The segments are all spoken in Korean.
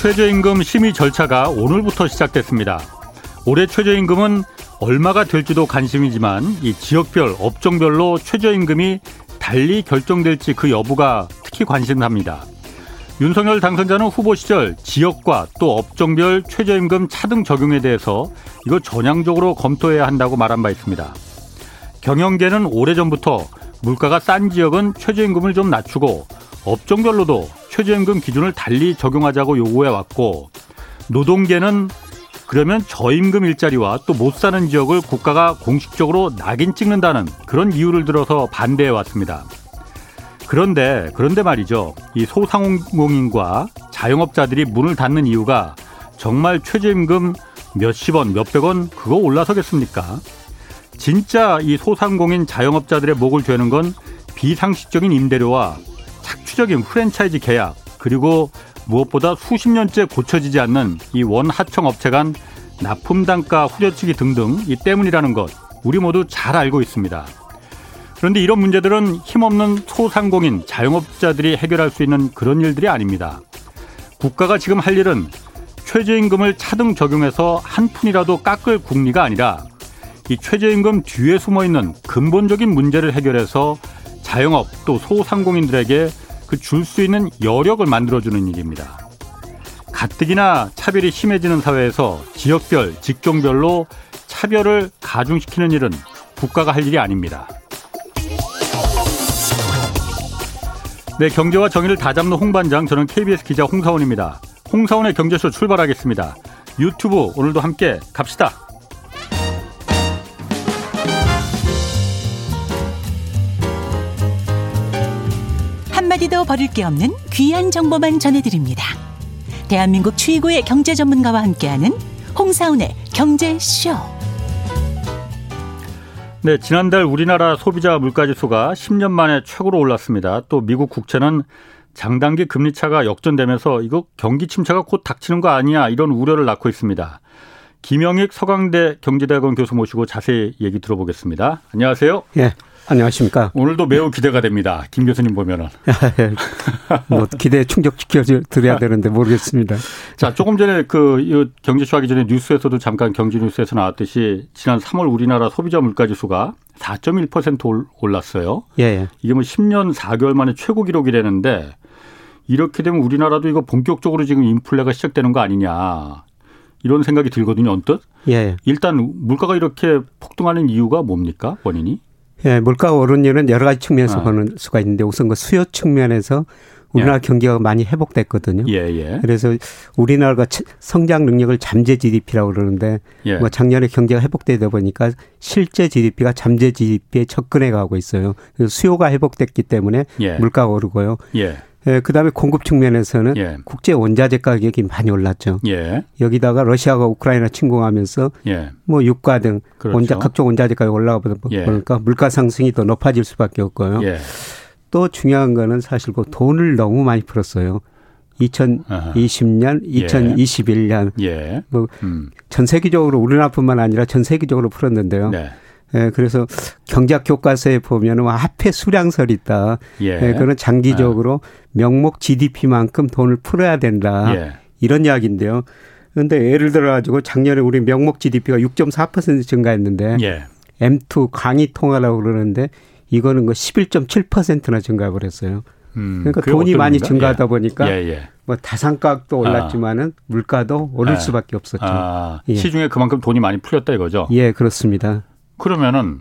최저임금 심의 절차가 오늘부터 시작됐습니다. 올해 최저임금은 얼마가 될지도 관심이지만 이 지역별, 업종별로 최저임금이 달리 결정될지 그 여부가 특히 관심합니다. 윤석열 당선자는 후보 시절 지역과 또 업종별 최저임금 차등 적용에 대해서 이거 전향적으로 검토해야 한다고 말한 바 있습니다. 경영계는 오래전부터 물가가 싼 지역은 최저임금을 좀 낮추고 업종별로도 최저임금 기준을 달리 적용하자고 요구해 왔고 노동계는 그러면 저임금 일자리와 또 못 사는 지역을 국가가 공식적으로 낙인 찍는다는 그런 이유를 들어서 반대해 왔습니다. 그런데 그런데 말이죠. 이 소상공인과 자영업자들이 문을 닫는 이유가 정말 최저임금 몇십 원, 몇백 원 그거 올라서겠습니까? 진짜 이 소상공인 자영업자들의 목을 죄는 건 비상식적인 임대료와 착취적인 프랜차이즈 계약 그리고 무엇보다 수십 년째 고쳐지지 않는 이 원하청 업체 간 납품 단가 후려치기 등등 이 때문이라는 것 우리 모두 잘 알고 있습니다. 그런데 이런 문제들은 힘없는 소상공인 자영업자들이 해결할 수 있는 그런 일들이 아닙니다. 국가가 지금 할 일은 최저임금을 차등 적용해서 한 푼이라도 깎을 국리가 아니라 이 최저임금 뒤에 숨어 있는 근본적인 문제를 해결해서 자영업 또 소상공인들에게 그 줄 수 있는 여력을 만들어주는 일입니다. 가뜩이나 차별이 심해지는 사회에서 지역별, 직종별로 차별을 가중시키는 일은 국가가 할 일이 아닙니다. 네, 경제와 정의를 다잡는 홍반장, 저는 KBS 기자 홍사원입니다. 홍사원의 경제쇼 출발하겠습니다. 유튜브 오늘도 함께 갑시다. 한마디도 버릴 게 없는 귀한 정보만 전해드립니다. 대한민국 최고의 경제 전문가와 함께하는 홍사운의 경제쇼. 네, 지난달 우리나라 소비자 물가지수가 10년 만에 최고로 올랐습니다. 또 미국 국채는 장단기 금리 차가 역전되면서 이거 경기 침체가 곧 닥치는 거 아니냐 이런 우려를 낳고 있습니다. 김영익 서강대 경제대학원 교수 모시고 자세히 얘기 들어보겠습니다. 안녕하세요. 예. 안녕하십니까. 오늘도 매우 기대가 됩니다. 김 교수님 보면은. 뭐 기대 충족시켜 드려야 되는데 모르겠습니다. 자, 조금 전에 그 경제쇼 하기 전에 뉴스에서도 잠깐 경제 뉴스에서 나왔듯이 지난 3월 우리나라 소비자 물가 지수가 4.1% 올랐어요. 예, 예. 이게 뭐 10년 4개월 만에 최고 기록이라는데 이렇게 되면 우리나라도 이거 본격적으로 지금 인플레가 시작되는 거 아니냐. 이런 생각이 들거든요, 언뜻. 예, 예. 일단 물가가 이렇게 폭등하는 이유가 뭡니까? 원인이? 예, 물가가 오른 이유는 여러 가지 측면에서 아. 보는 수가 있는데 우선 그 수요 측면에서 우리나라 예. 경기가 많이 회복됐거든요. 예, 예. 그래서 우리나라가 성장 능력을 잠재 GDP라고 그러는데 예. 뭐 작년에 경제가 회복되다 보니까 실제 GDP가 잠재 GDP에 접근해 가고 있어요. 그래서 수요가 회복됐기 때문에 예. 물가가 오르고요. 예. 예, 그다음에 공급 측면에서는 예. 국제 원자재 가격이 많이 올랐죠. 예. 여기다가 러시아가 우크라이나 침공하면서 예. 뭐 유가 등 그렇죠. 원자 각종 원자재 가격이 올라가 보다 예. 보니까 물가 상승이 더 높아질 수밖에 없고요. 예. 또 중요한 거는 사실 그 돈을 너무 많이 풀었어요. 2020년, 2021년 예. 뭐전 음. 세계적으로 우리나라뿐만 아니라 전 세계적으로 풀었는데요. 네. 예, 그래서 경제학 교과서에 보면은 화폐 수량설이 있다. 예. 예 그런 장기적으로 명목 GDP만큼 돈을 풀어야 된다. 예. 이런 이야기인데요. 그런데 예를 들어 가지고 작년에 우리 명목 GDP가 6.4% 증가했는데 예. M2 강의 통화라고 그러는데 이거는 그 11.7%나 증가해 버렸어요. 음, 그러니까 돈이 많이 건가? 증가하다 예. 보니까 예, 예. 뭐 다산가도 올랐지만은 아. 물가도 오를 아. 수밖에 없었죠. 아. 예. 시중에 그만큼 돈이 많이 풀렸다 이거죠. 예, 그렇습니다. 그러면은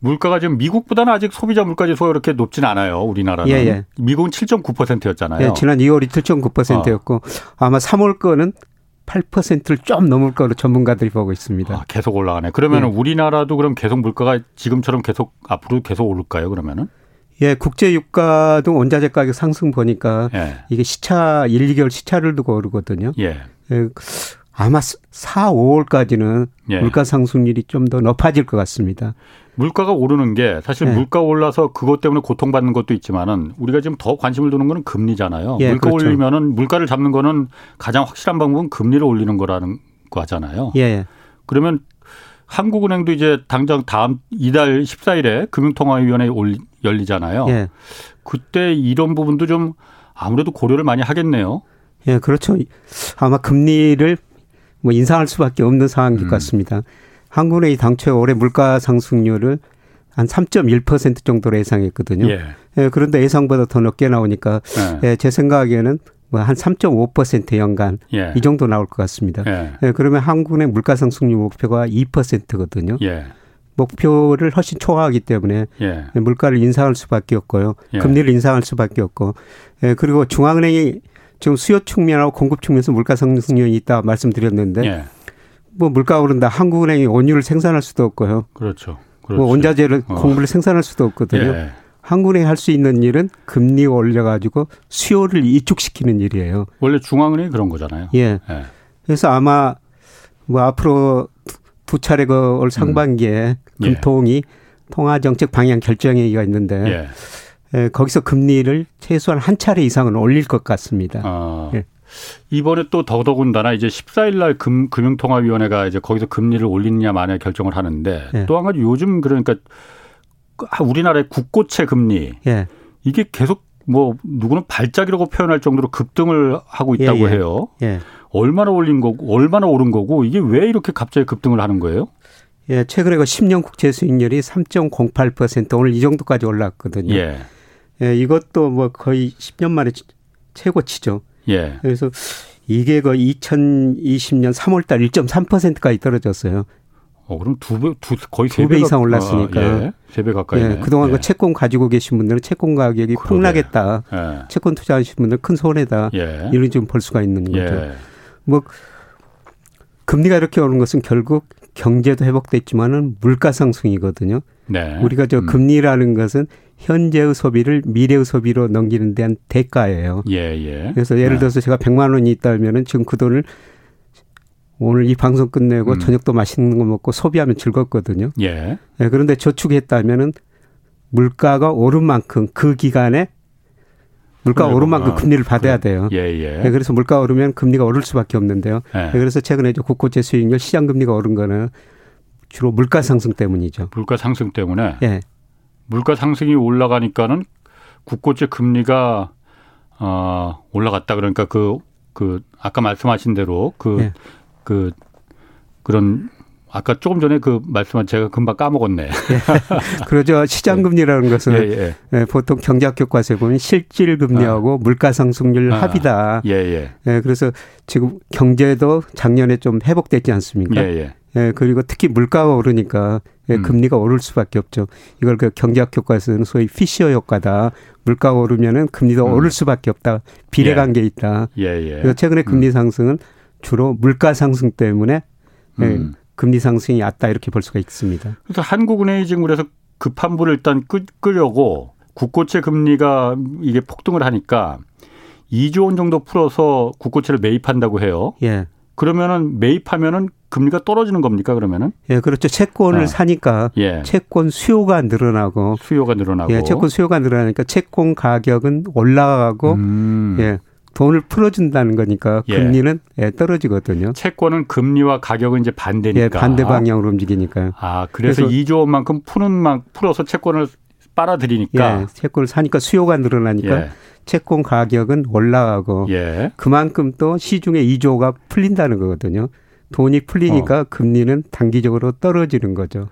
물가가 지금 미국보다는 아직 소비자 물가 지수가 그렇게 높진 않아요. 우리나라는. 예, 예. 미국은 7.9%였잖아요. 예, 지난 2월이 7.9%였고 어. 아마 3월 거는 8%를 좀 넘을 거로 전문가들이 보고 있습니다. 아, 계속 올라가네. 그러면 예. 우리나라도 그럼 계속 물가가 지금처럼 계속 앞으로 계속 오를까요? 그러면은? 예, 국제 유가 등 원자재 가격 상승 보니까 예. 이게 시차 1, 2개월 시차를 두고 오르거든요. 예. 예. 아마 4, 5월까지는 예. 물가 상승률이 좀 더 높아질 것 같습니다. 물가가 오르는 게 사실 예. 물가 올라서 그것 때문에 고통받는 것도 있지만은 우리가 지금 더 관심을 두는 거는 금리잖아요. 예, 물가 그렇죠. 올리면은 물가를 잡는 거는 가장 확실한 방법은 금리를 올리는 거라는 거잖아요. 예. 그러면 한국은행도 이제 당장 다음 이달 14일에 금융통화위원회 열리잖아요. 예. 그때 이런 부분도 좀 아무래도 고려를 많이 하겠네요. 예, 그렇죠. 아마 금리를 뭐 인상할 수밖에 없는 상황일 음. 것 같습니다. 한국은행이 당초에 올해 물가 상승률을 한 3.1% 정도로 예상했거든요. 예. 예. 그런데 예상보다 더 높게 나오니까 예. 예제 생각에는 뭐 한 3.5% 연간 예. 이 정도 나올 것 같습니다. 예. 예 그러면 한국은행 물가 상승률 목표가 2%거든요. 예. 목표를 훨씬 초과하기 때문에 예. 물가를 인상할 수밖에 없고요. 금리를 인상할 수밖에 없고 예, 그리고 중앙은행이 지금 수요 측면하고 공급 측면에서 물가 상승률이 있다 말씀드렸는데 뭐 물가 오른다 한국은행이 원유를 생산할 수도 없고요. 그렇죠. 뭐 원자재를 어. 공부를 생산할 수도 없거든요. 예. 한국은행이 할 수 있는 일은 금리 올려가지고 수요를 이축시키는 일이에요. 원래 중앙은행이 그런 거잖아요. 예. 예. 그래서 아마 뭐 앞으로 두 차례 그올 상반기에 음. 금통이 예. 통화정책 방향 결정회의가 있는데 예. 예, 거기서 금리를 최소한 한 차례 이상은 올릴 것 같습니다. 아. 예. 이번에 또 더더군다나 이제 14일 날 금, 금융통화위원회가 이제 거기서 금리를 올리느냐 마냐 결정을 하는데 예. 또한 가지 요즘 그러니까 우리나라의 국고채 금리 예. 이게 계속 뭐 누구는 발작이라고 표현할 정도로 급등을 하고 있다고 예, 예. 해요. 예. 얼마나 올린 거고 얼마나 오른 거고 이게 왜 이렇게 갑자기 급등을 하는 거예요? 예, 최근에 그 10년 국채 수익률이 3.08% 오늘 이 정도까지 올랐거든요. 예. 예, 이것도 뭐 거의 10년 만에 최고치죠. 예. 그래서 이게 그 2020년 3월 달 1.3%까지 떨어졌어요. 어, 그럼 두 배, 두, 거의 세 배 이상 올랐으니까. 아, 예. 세배 가까이. 예. 그동안 그 예. 그 채권 가지고 계신 분들은 채권 가격이 그러게. 폭락했다. 예. 채권 투자하신 분들 큰 손해다. 예. 이런 좀 볼 수가 있는 거죠. 예. 뭐, 금리가 이렇게 오는 것은 결국 경제도 회복됐지만은 물가 상승이거든요. 네. 우리가 저 음. 금리라는 것은 현재의 소비를 미래의 소비로 넘기는 데한 대가예요. 예, 예. 그래서 예를 네. 들어서 제가 100만 원이 있다면은 지금 그 돈을 오늘 이 방송 끝내고 음. 저녁도 맛있는 거 먹고 소비하면 즐겁거든요. 예. 예 그런데 저축했다면은 물가가 오른 만큼 그 기간에 물가 오른 만큼 금리를 받아야 돼요. 예, 예. 예, 그래서 물가 오르면 금리가 오를 수밖에 없는데요. 예. 예 그래서 최근에 이제 국고채 수익률 시장 금리가 오른 거는 주로 물가 상승 때문이죠. 물가 상승 때문에. 예. 물가 상승이 올라가니까는 국고채 금리가 어 올라갔다 그러니까 그그 그 아까 말씀하신 대로 그그 예. 그 그런 아까 조금 전에 그 말씀한 제가 금방 까먹었네. 예. 그러죠. 시장금리라는 예. 것은 예, 예. 예, 보통 경제학 교과서에 보면 실질금리하고 아. 물가상승률 아. 합이다. 예, 예. 예, 그래서 지금 경제도 작년에 좀 회복됐지 않습니까? 예, 예. 예, 그리고 특히 물가가 오르니까 예, 음. 금리가 오를 수밖에 없죠. 이걸 그 경제학 교과서는 소위 피셔 효과다. 물가가 오르면은 금리도 음. 오를 수밖에 없다. 비례 관계 예. 있다. 예, 예. 그래서 최근에 금리 음. 상승은 주로 물가 상승 때문에 예, 음. 금리 상승이 왔다 이렇게 볼 수가 있습니다. 그래서 한국은행이 지금 그래서 급한 불을 일단 끄, 끄려고 국고채 금리가 이게 폭등을 하니까 2조 원 정도 풀어서 국고채를 매입한다고 해요. 예. 그러면은 매입하면은 금리가 떨어지는 겁니까 그러면은? 예, 그렇죠. 채권을 어. 사니까 예. 채권 수요가 늘어나고 수요가 늘어나고 예, 채권 수요가 늘어나니까 채권 가격은 올라가고 음. 예. 돈을 풀어준다는 거니까 예. 금리는 예. 떨어지거든요. 채권은 금리와 가격은 이제 반대니까. 예, 반대 방향으로 움직이니까요. 아, 그래서, 그래서 2조 원만큼 푸는 만 풀어서 채권을 빨아들이니까. 예, 채권을 사니까 수요가 늘어나니까 예. 채권 가격은 올라가고 예. 그만큼 또 시중에 2조가 풀린다는 거거든요. 돈이 풀리니까 어. 금리는 단기적으로 떨어지는 거죠.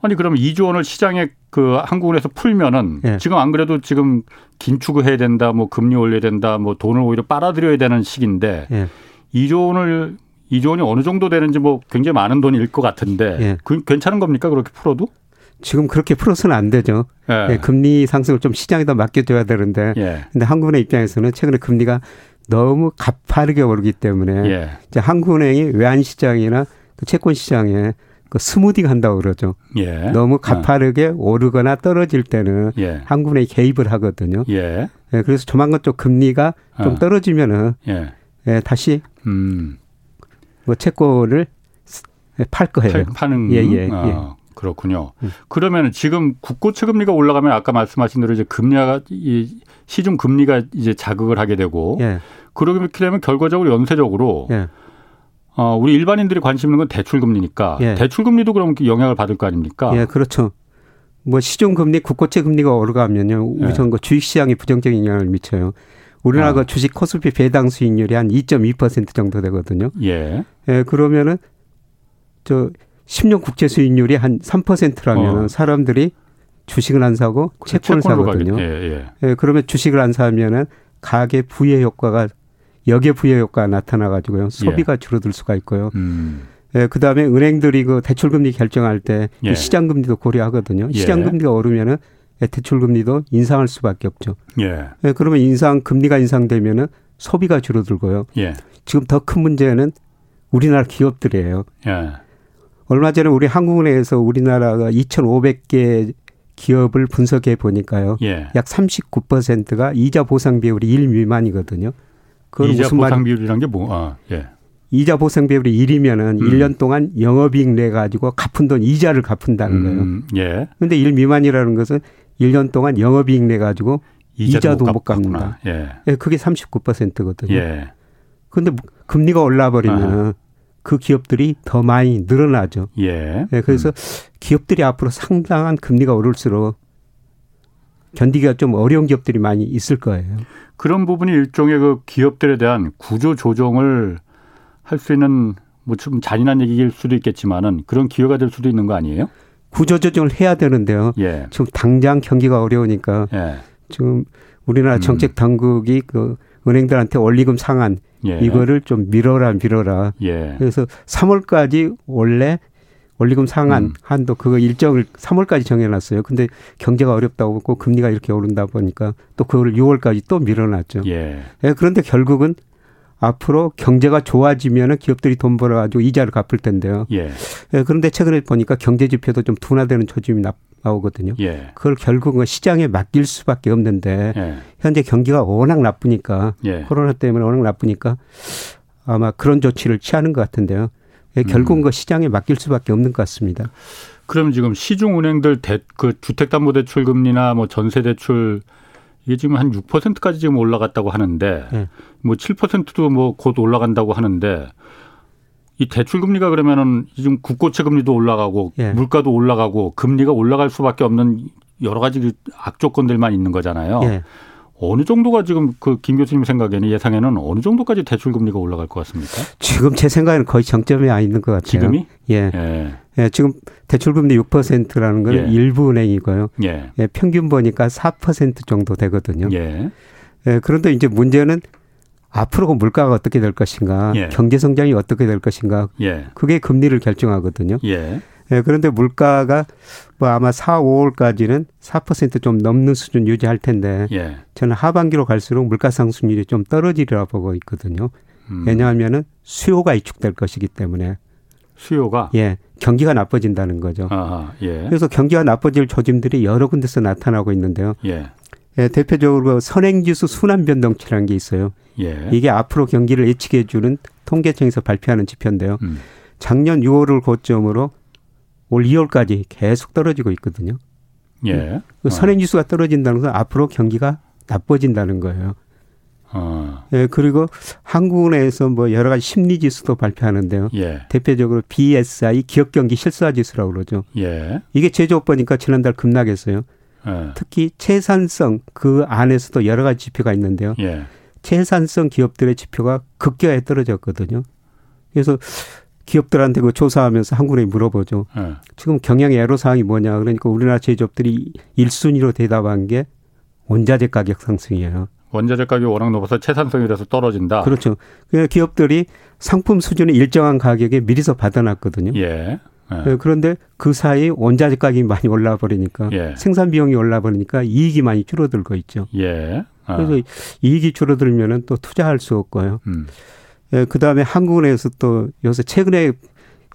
아니 그럼 2조 원을 시장에 그 한국은에서 풀면은 예. 지금 안 그래도 지금 긴축을 해야 된다, 뭐 금리 올려야 된다, 뭐 돈을 오히려 빨아들여야 되는 시기인데 예. 2조 원을 2조 원이 어느 정도 되는지 뭐 굉장히 많은 돈일 것 같은데 예. 그 괜찮은 겁니까 그렇게 풀어도? 지금 그렇게 풀어서는 안 되죠. 예. 예, 금리 상승을 좀 시장에다 맡겨줘야 되는데, 예. 근데 한국은행 입장에서는 최근에 금리가 너무 가파르게 오르기 때문에 예. 이제 한국은행이 외환 시장이나 그 채권 시장에 그 스무딩 한다고 그러죠. 예. 너무 어. 가파르게 어. 오르거나 떨어질 때는 예. 한국은행이 개입을 하거든요. 예. 예 그래서 조만간 좀 금리가 어. 좀 떨어지면은 예. 예, 다시 음. 뭐 채권을 팔 거예요. 팔, 는 예, 예, 어. 그렇군요. 음. 그러면 지금 국고채 금리가 올라가면 아까 말씀하신 대로 이제 금리가 이 시중 금리가 이제 자극을 하게 되고 예. 그러게 되면 결과적으로 연쇄적으로 예. 어, 우리 일반인들이 관심 있는 건 대출 금리니까 예. 대출 금리도 그럼 영향을 받을 거 아닙니까? 예, 그렇죠. 뭐 시중 금리, 국고채 금리가 오르가면요, 우선 예. 그 주식 시장에 부정적인 영향을 미쳐요. 우리나라 가 어. 주식 코스피 배당 수익률이 한 2.2% 정도 되거든요. 예. 예, 그러면은 저 10년 국채 수익률이 한 3%라면 어. 사람들이 주식을 안 사고 채권을 사거든요. 예, 예. 예, 그러면 주식을 안 사면은 가계 부의 효과가 역의 부의 효과가 나타나 가지고요. 소비가 예. 줄어들 수가 있고요. 음. 예, 그다음에 은행들이 그 대출 금리 결정할 때 예. 시장 금리도 고려하거든요. 예. 시장 금리가 오르면은 대출 금리도 인상할 수밖에 없죠. 예. 예 그러면 인상 금리가 인상되면은 소비가 줄어들고요. 예. 지금 더 큰 문제는 우리나라 기업들이에요. 예. 얼마 전에 우리 한국은행에서 우리나라가 2,500개 기업을 분석해 보니까요. 예. 약 39%가 이자 보상 비율이 1 미만이거든요. 그건 이자 무슨 보상 비율이란 게 뭐? 아, 예. 이자 보상 비율이 1이면은 음. 1년 동안 영업이익 내 가지고 갚은 돈 이자를 갚은다는 거예요. 음, 예. 근데 1 미만이라는 것은 1년 동안 영업이익 내 가지고 이자도, 못, 못 갚는다. 예. 예. 그게 39%거든요. 예. 근데 금리가 올라 버리면은 그 기업들이 더 많이 늘어나죠. 예. 네, 그래서 음. 기업들이 앞으로 상당한 금리가 오를수록 견디기가 좀 어려운 기업들이 많이 있을 거예요. 그런 부분이 일종의 그 기업들에 대한 구조 조정을 할 수 있는 뭐 좀 잔인한 얘기일 수도 있겠지만은 그런 기회가 될 수도 있는 거 아니에요? 구조 조정을 해야 되는데요. 예. 지금 당장 경기가 어려우니까 예. 지금 우리나라 음. 정책 당국이 그 은행들한테 원리금 상한 예. 이거를 좀 밀어라 밀어라. 예. 그래서 3월까지 원래 원리금 상한 음. 한도 그거 일정을 3월까지 정해놨어요. 근데 경제가 어렵다고 하고 금리가 이렇게 오른다 보니까 또 그걸 6월까지 또 밀어놨죠. 예. 예. 그런데 결국은 앞으로 경제가 좋아지면 은 기업들이 돈 벌어가지고 이자를 갚을 텐데요. 예. 예. 그런데 최근에 보니까 경제 지표도 좀 둔화되는 조짐이 나, 나오거든요. 예. 그걸 결국은 시장에 맡길 수밖에 없는데 예. 현재 경기가 워낙 나쁘니까 예. 코로나 때문에 워낙 나쁘니까 아마 그런 조치를 취하는 것 같은데요. 예, 결국은 음. 그 시장에 맡길 수밖에 없는 것 같습니다. 그럼 지금 시중 은행들 대, 그 주택담보대출 금리나 뭐 전세대출 이게 지금 한 6%까지 지금 올라갔다고 하는데 네. 뭐 7%도 뭐 곧 올라간다고 하는데 이 대출 금리가 그러면은 지금 국고채 금리도 올라가고 예. 물가도 올라가고 금리가 올라갈 수밖에 없는 여러 가지 그 악조건들만 있는 거잖아요. 예. 어느 정도가 지금 그 김 교수님 생각에는 예상에는 어느 정도까지 대출 금리가 올라갈 것 같습니까? 지금 제 생각에는 거의 정점에 와 있는 것 같아요. 지금이? 예. 예. 예 지금 대출 금리 6%라는 건 예. 일부 은행이고요. 예. 예. 평균 보니까 4% 정도 되거든요. 예. 예. 그런데 이제 문제는 앞으로 그 물가가 어떻게 될 것인가, 예. 경제 성장이 어떻게 될 것인가, 예. 그게 금리를 결정하거든요. 예. 예, 그런데 물가가 뭐 아마 4, 5월까지는 4%좀 넘는 수준 유지할 텐데 예. 저는 하반기로 갈수록 물가 상승률이 좀 떨어지리라 보고 있거든요. 음. 왜냐하면은 수요가 위축될 것이기 때문에 수요가 예 경기가 나빠진다는 거죠. 아하, 예. 그래서 경기가 나빠질 조짐들이 여러 군데서 나타나고 있는데요. 예. 예, 대표적으로 선행지수 순환 변동치라는 게 있어요. 예. 이게 앞으로 경기를 예측해 주는 통계청에서 발표하는 지표인데요. 음. 작년 6월을 고점으로 올 2월까지 계속 떨어지고 있거든요. 예. 그 선행지수가 떨어진다는 건 앞으로 경기가 나빠진다는 거예요. 어. 예, 그리고 한국은행에서 뭐 여러 가지 심리 지수도 발표하는데요. 예. 대표적으로 BSI 기업 경기 실사 지수라고 그러죠. 예. 이게 제조업 보니까 지난달 급락했어요. 예. 특히 채산성 그 안에서도 여러 가지 지표가 있는데요. 예. 채산성 기업들의 지표가 급격하게 떨어졌거든요. 그래서 기업들한테 그 조사하면서 한국에 물어보죠. 네. 지금 경영 애로 사항이 뭐냐. 그러니까 우리나라 제조업들이 1순위로 대답한 게 원자재 가격 상승이에요. 원자재 가격이 워낙 높아서 채산성이라서 떨어진다. 그렇죠. 그러니까 기업들이 상품 수준의 일정한 가격에 미리서 받아놨거든요. 예. 예. 그런데 그 사이 원자재 가격이 많이 올라 버리니까 예. 생산 비용이 올라 버리니까 이익이 많이 줄어들고 있죠. 예. 아. 그래서 이익이 줄어들면은 또 투자할 수 없고요. 음. 예, 그 다음에 한국은행에서 또 요새 최근에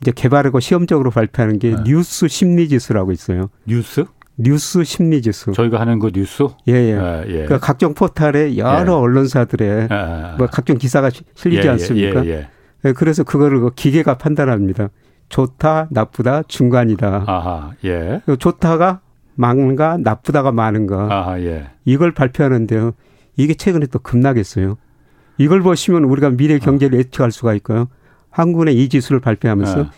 이제 개발하고 시험적으로 발표하는 게 네. 뉴스 심리 지수라고 있어요. 뉴스? 뉴스 심리 지수. 저희가 하는 그 뉴스? 예, 예. 아, 예. 그러니까 각종 포탈에 여러 예. 언론사들의 아. 뭐 각종 기사가 실리지 예, 예 않습니까? 예, 예, 그래서 그거를 그 기계가 판단합니다. 좋다, 나쁘다, 중간이다. 아하, 예. 좋다가 많은가, 나쁘다가 많은가. 아하, 예. 이걸 발표하는데요. 이게 최근에 또 급락했어요. 이걸 보시면 우리가 미래 경제를 예측할 수가 있고요. 한국의 이 지수를 발표하면서 네.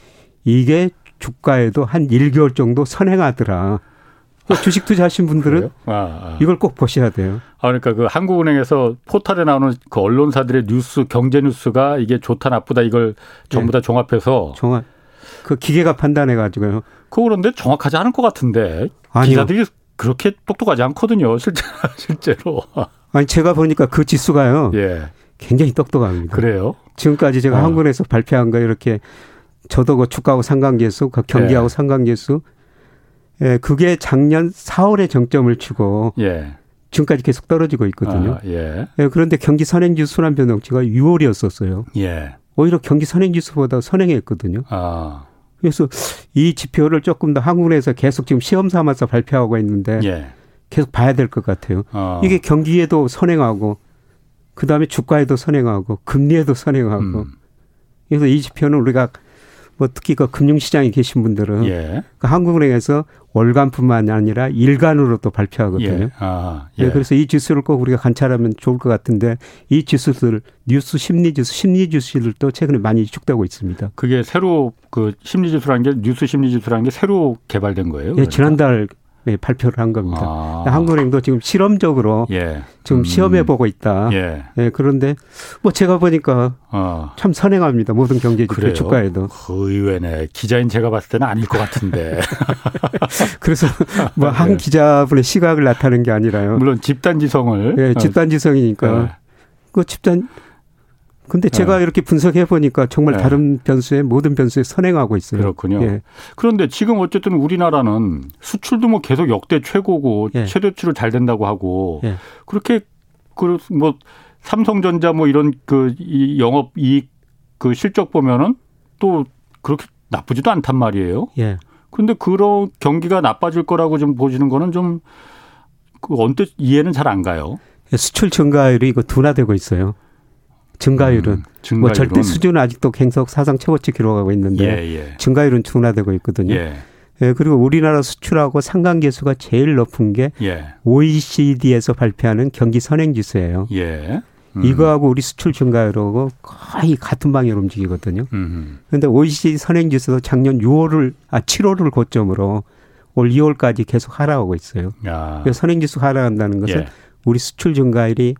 이게 주가에도 한 1개월 정도 선행하더라. 그 주식 투자하신 분들은 아, 아. 이걸 꼭 보셔야 돼요. 아, 그러니까 그 한국은행에서 포탈에 나오는 그 언론사들의 뉴스, 경제 뉴스가 이게 좋다 나쁘다 이걸 전부 네. 다 종합해서 종합 그 기계가 판단해 가지고요. 그 그런데 정확하지 않을 것 같은데 아니요. 기자들이 그렇게 똑똑하지 않거든요. 실제 실제로. 아니 제가 보니까 그 지수가요. 예. 굉장히 똑똑합니다. 그래요? 지금까지 제가 어. 한국에서 발표한 거 이렇게 저도 그 주가하고 상관계수, 그 경기하고 예. 상관계수, 예, 그게 작년 4월에 정점을 치고 예. 지금까지 계속 떨어지고 있거든요. 아, 예. 예. 그런데 경기 선행지수 순환 변동치가 6월이었었어요. 예. 오히려 경기 선행 지수보다 선행했거든요. 아. 그래서 이 지표를 조금 더 한국에서 계속 지금 시험 삼아서 발표하고 있는데 예. 계속 봐야 될 것 같아요. 어. 이게 경기에도 선행하고 그 다음에 주가에도 선행하고 금리에도 선행하고 음. 그래서 이 지표는 우리가 뭐 특히 그 금융시장에 계신 분들은 예. 그 한국은행에서 월간뿐만 아니라 일간으로 또 발표하거든요. 예. 아, 예. 네, 그래서 이 지수를 꼭 우리가 관찰하면 좋을 것 같은데 이 지수들 뉴스 심리 지수 심리 지수들도 최근에 많이 축되고 있습니다. 그게 새로 그 심리 지수라는 게 뉴스 심리 지수라는 게 새로 개발된 거예요? 예, 그러니까? 지난달 네, 발표를 한 겁니다. 아. 한국은행도 지금 실험적으로 예. 지금 음. 시험해 보고 있다. 예. 네, 그런데 뭐 제가 보니까 어. 참 선행합니다. 모든 경제지표 주가에도. 그 의외네. 기자인 제가 봤을 때는 아닐 것 같은데. 그래서 뭐한 네. 기자분의 시각을 나타내는 게 아니라요. 물론 집단지성을. 네, 집단지성이니까. 어. 그 집단 근데 제가 네. 이렇게 분석해 보니까 정말 네. 다른 변수에 모든 변수에 선행하고 있어요. 그렇군요. 예. 그런데 지금 어쨌든 우리나라는 수출도 뭐 계속 역대 최고고 예. 최대치로 잘 된다고 하고 예. 그렇게 그 뭐 삼성전자 뭐 이런 그 이 영업 이익 그 실적 보면은 또 그렇게 나쁘지도 않단 말이에요. 예. 그런데 그런 경기가 나빠질 거라고 좀 보시는 거는 좀 그 언뜻 이해는 잘 안 가요. 수출 증가율이 이거 둔화되고 있어요. 증가율은 음, 증가율은. 뭐 절대 수준은 아직도 계속 사상 최고치 기록하고 있는데 예, 예. 증가율은 둔화되고 있거든요. 예. 예. 그리고 우리나라 수출하고 상관계수가 제일 높은 게 예. OECD에서 발표하는 경기 선행지수예요. 예. 음. 이거하고 우리 수출 증가율하고 거의 같은 방향으로 움직이거든요. 그런데 OECD 선행지수도 작년 6월을 아 7월을 고점으로 올 2월까지 계속 하락하고 있어요. 야. 그래서 선행지수 하락한다는 것은 예. 우리 수출 증가율이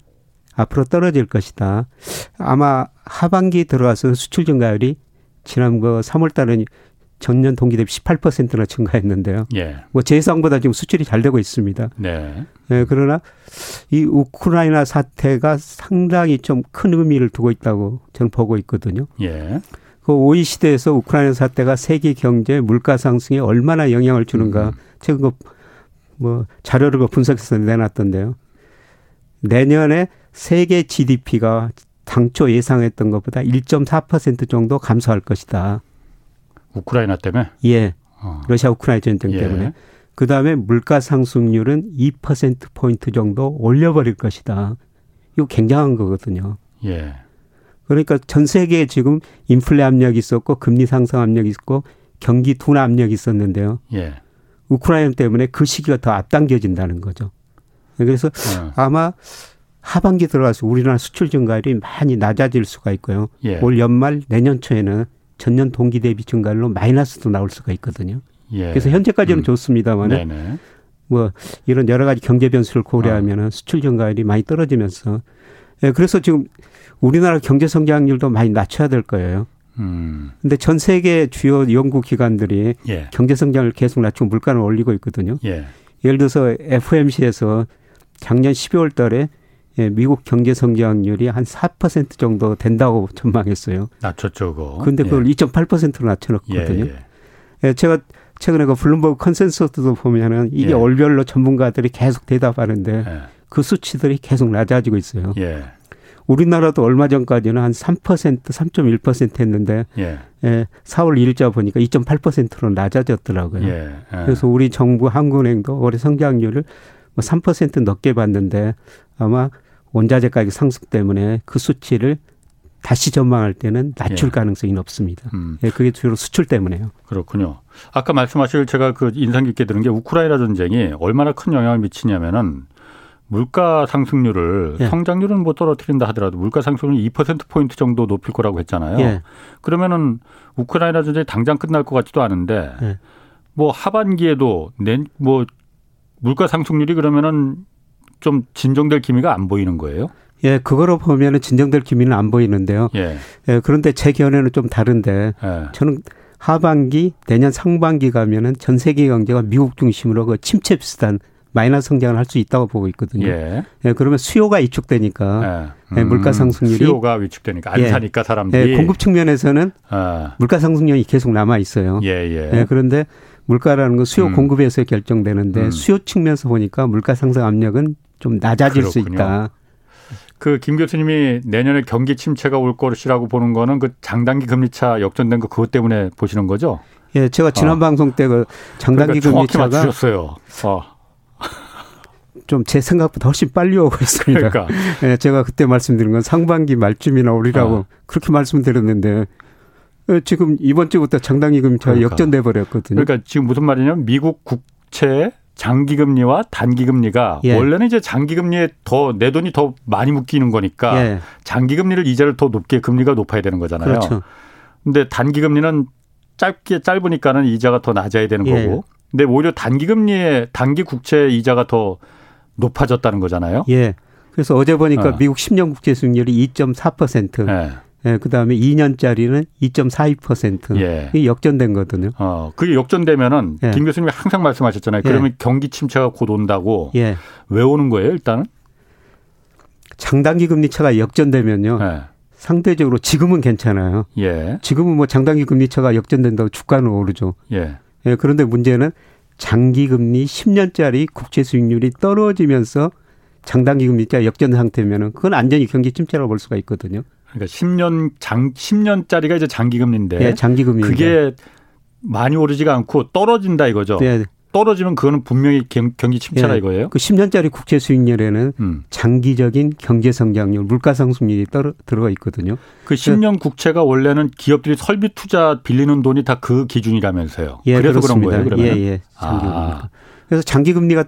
앞으로 떨어질 것이다. 아마 하반기 들어와서 수출 증가율이 지난 그 3월 달은 전년 동기 대비 18%나 증가했는데요. 예. 뭐 예상보다 지금 수출이 잘 되고 있습니다. 네. 예, 그러나 이 우크라이나 사태가 상당히 좀 큰 의미를 두고 있다고 저는 보고 있거든요. 예. 그 OECD에서 우크라이나 사태가 세계 경제 물가 상승에 얼마나 영향을 주는가 음. 제가 그뭐 자료를 그 분석해서 내놨던데요. 내년에 세계 GDP가 당초 예상했던 것보다 1.4% 정도 감소할 것이다. 우크라이나 때문에? 예. 어. 러시아 우크라이나 전쟁 예. 때문에. 그 다음에 물가 상승률은 2%포인트 정도 올려버릴 것이다. 이거 굉장한 거거든요. 예. 그러니까 전 세계에 지금 인플레 압력이 있었고 금리 상승 압력이 있고 경기 둔화 압력이 있었는데요. 예. 우크라이나 때문에 그 시기가 더 앞당겨진다는 거죠. 그래서 예. 아마 하반기 들어가서 우리나라 수출 증가율이 많이 낮아질 수가 있고요. 예. 올 연말 내년 초에는 전년 동기 대비 증가율로 마이너스도 나올 수가 있거든요. 예. 그래서 현재까지는 음. 좋습니다만 뭐 이런 여러 가지 경제 변수를 고려하면 어. 수출 증가율이 많이 떨어지면서 예, 그래서 지금 우리나라 경제 성장률도 많이 낮춰야 될 거예요. 음. 근데 전 세계 주요 연구 기관들이 예. 경제 성장을 계속 낮추고 물가를 올리고 있거든요. 예. 예를 들어서 FOMC에서 작년 12월 달에 예, 미국 경제 성장률이 한 4% 정도 된다고 전망했어요. 낮췄죠, 그거. 근데 그걸 예. 2.8%로 낮춰놨거든요. 예, 예. 예, 제가 최근에 그 블룸버그 컨센서스도 보면은 이게 예. 월별로 전문가들이 계속 대답하는데 예. 그 수치들이 계속 낮아지고 있어요. 예. 우리나라도 얼마 전까지는 한 3%, 3.1% 했는데 예. 예, 4월 1일자 보니까 2.8%로 낮아졌더라고요. 예. 예. 그래서 우리 정부 한국은행도 올해 성장률을 뭐 3% 넘게 봤는데 아마 원자재 가격 상승 때문에 그 수치를 다시 전망할 때는 낮출 예. 가능성이 높습니다. 음. 예, 그게 주로 수출 때문에요. 그렇군요. 아까 말씀하실 제가 그 인상 깊게 들은 게 우크라이나 전쟁이 얼마나 큰 영향을 미치냐면은 물가 상승률을 예. 성장률은 못 떨어뜨린다 하더라도 물가 상승률 2% 포인트 정도 높일 거라고 했잖아요. 예. 그러면은 우크라이나 전쟁이 당장 끝날 것 같지도 않은데 예. 뭐 하반기에도 낸 뭐 물가 상승률이 그러면은 좀 진정될 기미가 안 보이는 거예요? 예, 그거로 보면은 진정될 기미는 안 보이는데요. 예. 예 그런데 제 견해는 좀 다른데 예. 저는 하반기 내년 상반기 가면은 전 세계 경제가 미국 중심으로 그 침체 비슷한 마이너스 성장을 할 수 있다고 보고 있거든요. 예. 예 그러면 수요가 위축되니까 예. 음, 예, 물가 상승률이 수요가 위축되니까 안 예. 사니까 사람들이 예, 공급 측면에서는 아. 물가 상승률이 계속 남아 있어요. 예, 예. 예, 그런데 물가라는 건 수요 음. 공급에서 결정되는데 음. 수요 측면에서 보니까 물가 상승 압력은 좀 낮아질 그렇군요. 수 있다. 그 김 교수님이 내년에 경기 침체가 올 것이라고 보는 거는 그 장단기 금리차 역전된 거 그것 때문에 보시는 거죠? 예, 제가 지난 어. 방송 때 그 장단기 그러니까 금리차가 맞추셨어요. 어. 좀제 생각보다 훨씬 빨리 오고 있습니다. 그러니까. 예, 제가 그때 말씀드린 건 상반기 말쯤이나 오리라고 어. 그렇게 말씀드렸는데 예, 지금 이번 주부터 장단기 금리차가 그러니까. 역전돼 버렸거든요. 그러니까 지금 무슨 말이냐면 미국 국채 장기금리와 단기금리가 예. 원래는 이제 장기금리에 더 내 돈이 더 많이 묶이는 거니까 예. 장기금리를 이자를 더 높게 금리가 높아야 되는 거잖아요. 그렇죠. 근데 단기금리는 짧게 짧으니까는 이자가 더 낮아야 되는 예. 거고. 근데 오히려 단기금리에 단기 국채 이자가 더 높아졌다는 거잖아요. 예. 그래서 어제 보니까 어. 미국 10년 국채 수익률이 2.4%. 예. 예, 그 다음에 2년짜리는 2.42%. 예. 이 역전된 거거든요. 어, 그게 역전되면은 예. 김 교수님이 항상 말씀하셨잖아요. 예. 그러면 경기 침체가 곧 온다고. 예. 왜 오는 거예요, 일단은? 장단기 금리 차가 역전되면요. 예. 상대적으로 지금은 괜찮아요. 예. 지금은 뭐 장단기 금리 차가 역전된다고 주가는 오르죠. 예. 예. 그런데 문제는 장기 금리 10년짜리 국채 수익률이 떨어지면서 장단기 금리차 역전 상태면은 그건 안전히 경기 침체라고 볼 수가 있거든요. 그러니까 10년 장 10년짜리가 이제 장기 금리인데 네, 장기 금리 그게 많이 오르지가 않고 떨어진다 이거죠. 네. 떨어지면 그거는 분명히 경기 침체라 네. 이거예요. 그 10년짜리 국채 수익률에는 음. 장기적인 경제 성장률, 물가 상승률이 떨어, 들어가 있거든요. 그 10년 국채가 원래는 기업들이 설비 투자 빌리는 돈이 다 그 기준이라면서요. 예, 그래서 그렇습니다. 그런 거예요. 그러면. 예, 예. 장기 아. 그래서 장기 금리가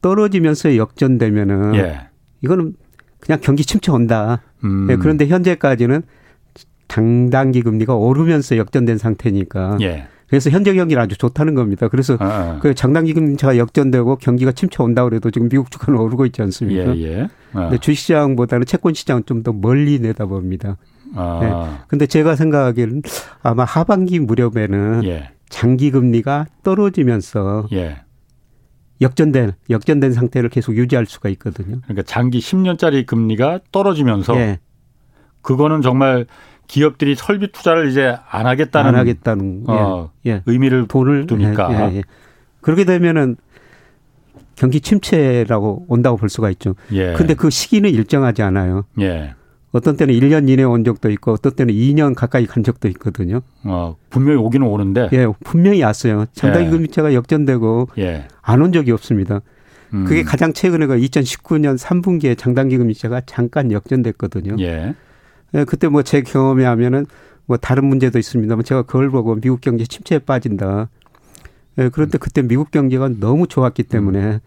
떨어지면서 역전되면은 예. 이거는 그냥 경기 침체 온다. 음. 예, 그런데 현재까지는 장단기 금리가 오르면서 역전된 상태니까. 예. 그래서 현재 경기는 아주 좋다는 겁니다. 그래서 아, 아. 그 장단기 금리가 역전되고 경기가 침체 온다 그래도 지금 미국 주가는 오르고 있지 않습니까? 예, 예. 아. 근데 주식시장보다는 채권 시장은 좀 더 멀리 내다봅니다. 아. 네. 근데 제가 생각하기에는 아마 하반기 무렵에는 예. 장기 금리가 떨어지면서 예. 역전된 역전된 상태를 계속 유지할 수가 있거든요. 그러니까 장기 10년짜리 금리가 떨어지면서 예. 그거는 정말 기업들이 설비 투자를 이제 안 하겠다는 안 하겠다는 어, 예. 예. 의미를 돈을 두니까 예, 예, 예, 그렇게 되면은 경기 침체라고 온다고 볼 수가 있죠. 예. 근데 그 시기는 일정하지 않아요. 예. 어떤 때는 1년 이내에 온 적도 있고 어떤 때는 2년 가까이 간 적도 있거든요. 어, 분명히 오기는 오는데. 예, 분명히 왔어요. 장단기 예. 금리차가 역전되고 예. 안온 적이 없습니다. 음. 그게 가장 최근에 그 2019년 3분기에 장단기 금리차가 잠깐 역전됐거든요. 예. 예 그때 뭐 제 경험에 하면은 뭐 다른 문제도 있습니다만 제가 그걸 보고 미국 경제 침체에 빠진다. 예, 그런데 그때 미국 경제가 너무 좋았기 때문에 음.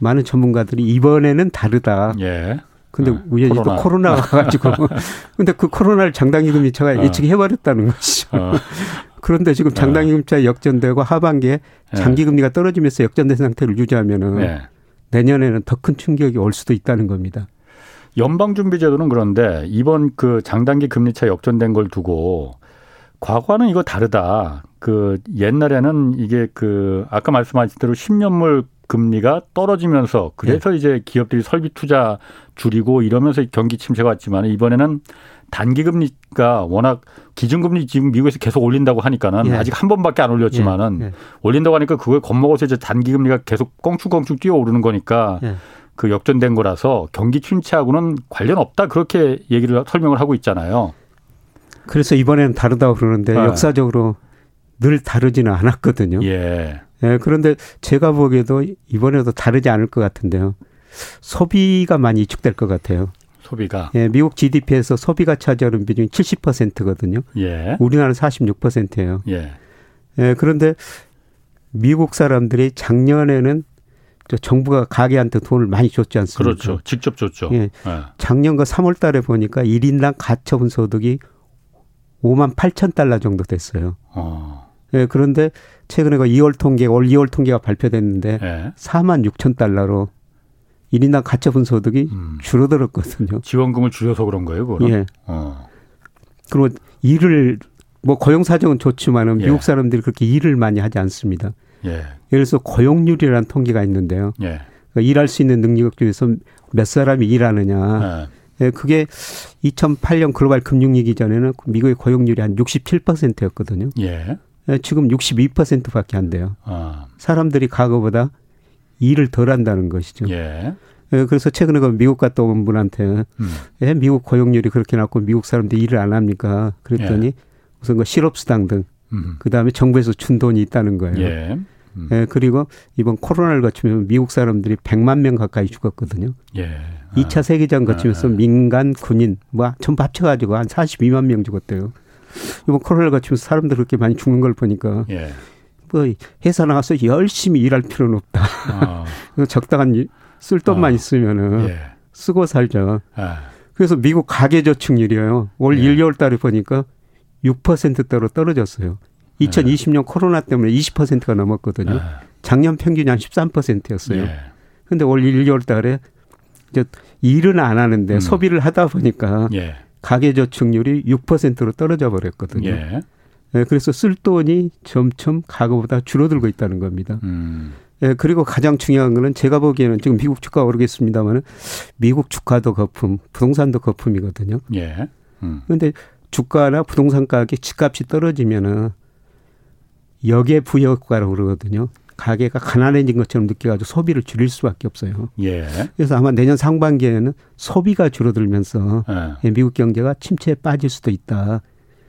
많은 전문가들이 이번에는 다르다. 예. 근데 네. 우연히 코로나. 또 코로나가 가지고 근데 그 코로나를 장단기금리차가 어. 예측해 버렸다는 것이죠. 어. 그런데 지금 장단기금리차 역전되고 하반기에 네. 장기금리가 떨어지면서 역전된 상태를 유지하면은 네. 내년에는 더 큰 충격이 올 수도 있다는 겁니다. 연방준비제도는 그런데 이번 그 장단기 금리차 역전된 걸 두고 과거와는 이거 다르다. 그 옛날에는 이게 그 아까 말씀하신 대로 10년물 금리가 떨어지면서 그래서 네. 이제 기업들이 설비 투자 줄이고 이러면서 경기 침체가 왔지만 이번에는 단기 금리가 워낙 기준금리 지금 미국에서 계속 올린다고 하니까는 예. 아직 한 번밖에 안 올렸지만은 예. 예. 올린다고 하니까 그걸 겁먹어서 이제 단기 금리가 계속 껑충껑충 뛰어오르는 거니까 예. 그 역전된 거라서 경기 침체하고는 관련 없다 그렇게 얘기를 설명을 하고 있잖아요. 그래서 이번에는 다르다고 그러는데 네. 역사적으로 늘 다르지는 않았거든요. 예. 예, 그런데 제가 보기에도 이번에도 다르지 않을 것 같은데요. 소비가 많이 위축될 것 같아요. 소비가. 예, 미국 GDP에서 소비가 차지하는 비중이 70%거든요. 예. 우리나라는 46%예요. 예. 예, 그런데 미국 사람들이 작년에는 저 정부가 가게한테 돈을 많이 줬지 않습니까? 그렇죠. 직접 줬죠. 예. 예. 작년과 3월 달에 보니까 1인당 가처분 소득이 5만 8천 달러 정도 됐어요. 어. 예, 그런데 최근에 그 2월 통계, 올 2월 통계가 발표됐는데 예. 4만 6천 달러로 1인당 가처분 소득이 음. 줄어들었거든요. 지원금을 줄여서 그런 거예요, 그거 예. 어. 그리고 일을 뭐 고용 사정은 좋지만은 예. 미국 사람들이 그렇게 일을 많이 하지 않습니다. 예. 예를 들어서 고용률이라는 통계가 있는데요. 예. 그러니까 일할 수 있는 능력 중에서 몇 사람이 일하느냐. 예. 예, 그게 2008년 글로벌 금융위기 전에는 미국의 고용률이 한 67%였거든요. 예. 예. 지금 62%밖에 안 돼요. 아. 사람들이 과거보다 일을 덜 한다는 것이죠. 예. 예. 그래서 최근에 그 미국 갔다 온 분한테 음. 예, 미국 고용률이 그렇게 낮고 미국 사람들이 일을 안 합니까? 그랬더니 예. 우선 그 실업수당 등 음. 그다음에 정부에서 준 돈이 있다는 거예요. 예. 음. 예, 그리고 이번 코로나를 거치면 미국 사람들이 100만 명 가까이 죽었거든요. 예. 아. 2차 세계전 거치면서 아. 민간, 군인 뭐 전부 합쳐 가지고 한 42만 명 죽었대요. 이번 코로나를 거치면서 사람들 그렇게 많이 죽는 걸 보니까 예. 뭐 회사 나가서 열심히 일할 필요는 없다. 아. 적당한 쓸 돈만 아. 있으면은 예. 쓰고 살자. 아. 그래서 미국 가계저축률이에요. 올 예. 1, 2월 달에 보니까 6%대로 떨어졌어요. 2020년 네. 코로나 때문에 20%가 넘었거든요. 네. 작년 평균이 한 13%였어요. 예. 근데 올 1, 2월 달에 이제 일은 안 하는데 음. 소비를 하다 보니까 예. 가계 저축률이 6%로 떨어져 버렸거든요. 예. 네, 그래서 쓸 돈이 점점 과거보다 줄어들고 있다는 겁니다. 음. 예, 그리고 가장 중요한 거는 제가 보기에는 지금 미국 주가 오르겠습니다만 미국 주가도 거품, 부동산도 거품이거든요. 예. 음. 근데 주가나 부동산 가격이 집값이 떨어지면은 역의 부효과라고 그러거든요. 가게가 가난해진 것처럼 느껴가지고 소비를 줄일 수밖에 없어요. 예. 그래서 아마 내년 상반기에는 소비가 줄어들면서 예. 미국 경제가 침체에 빠질 수도 있다.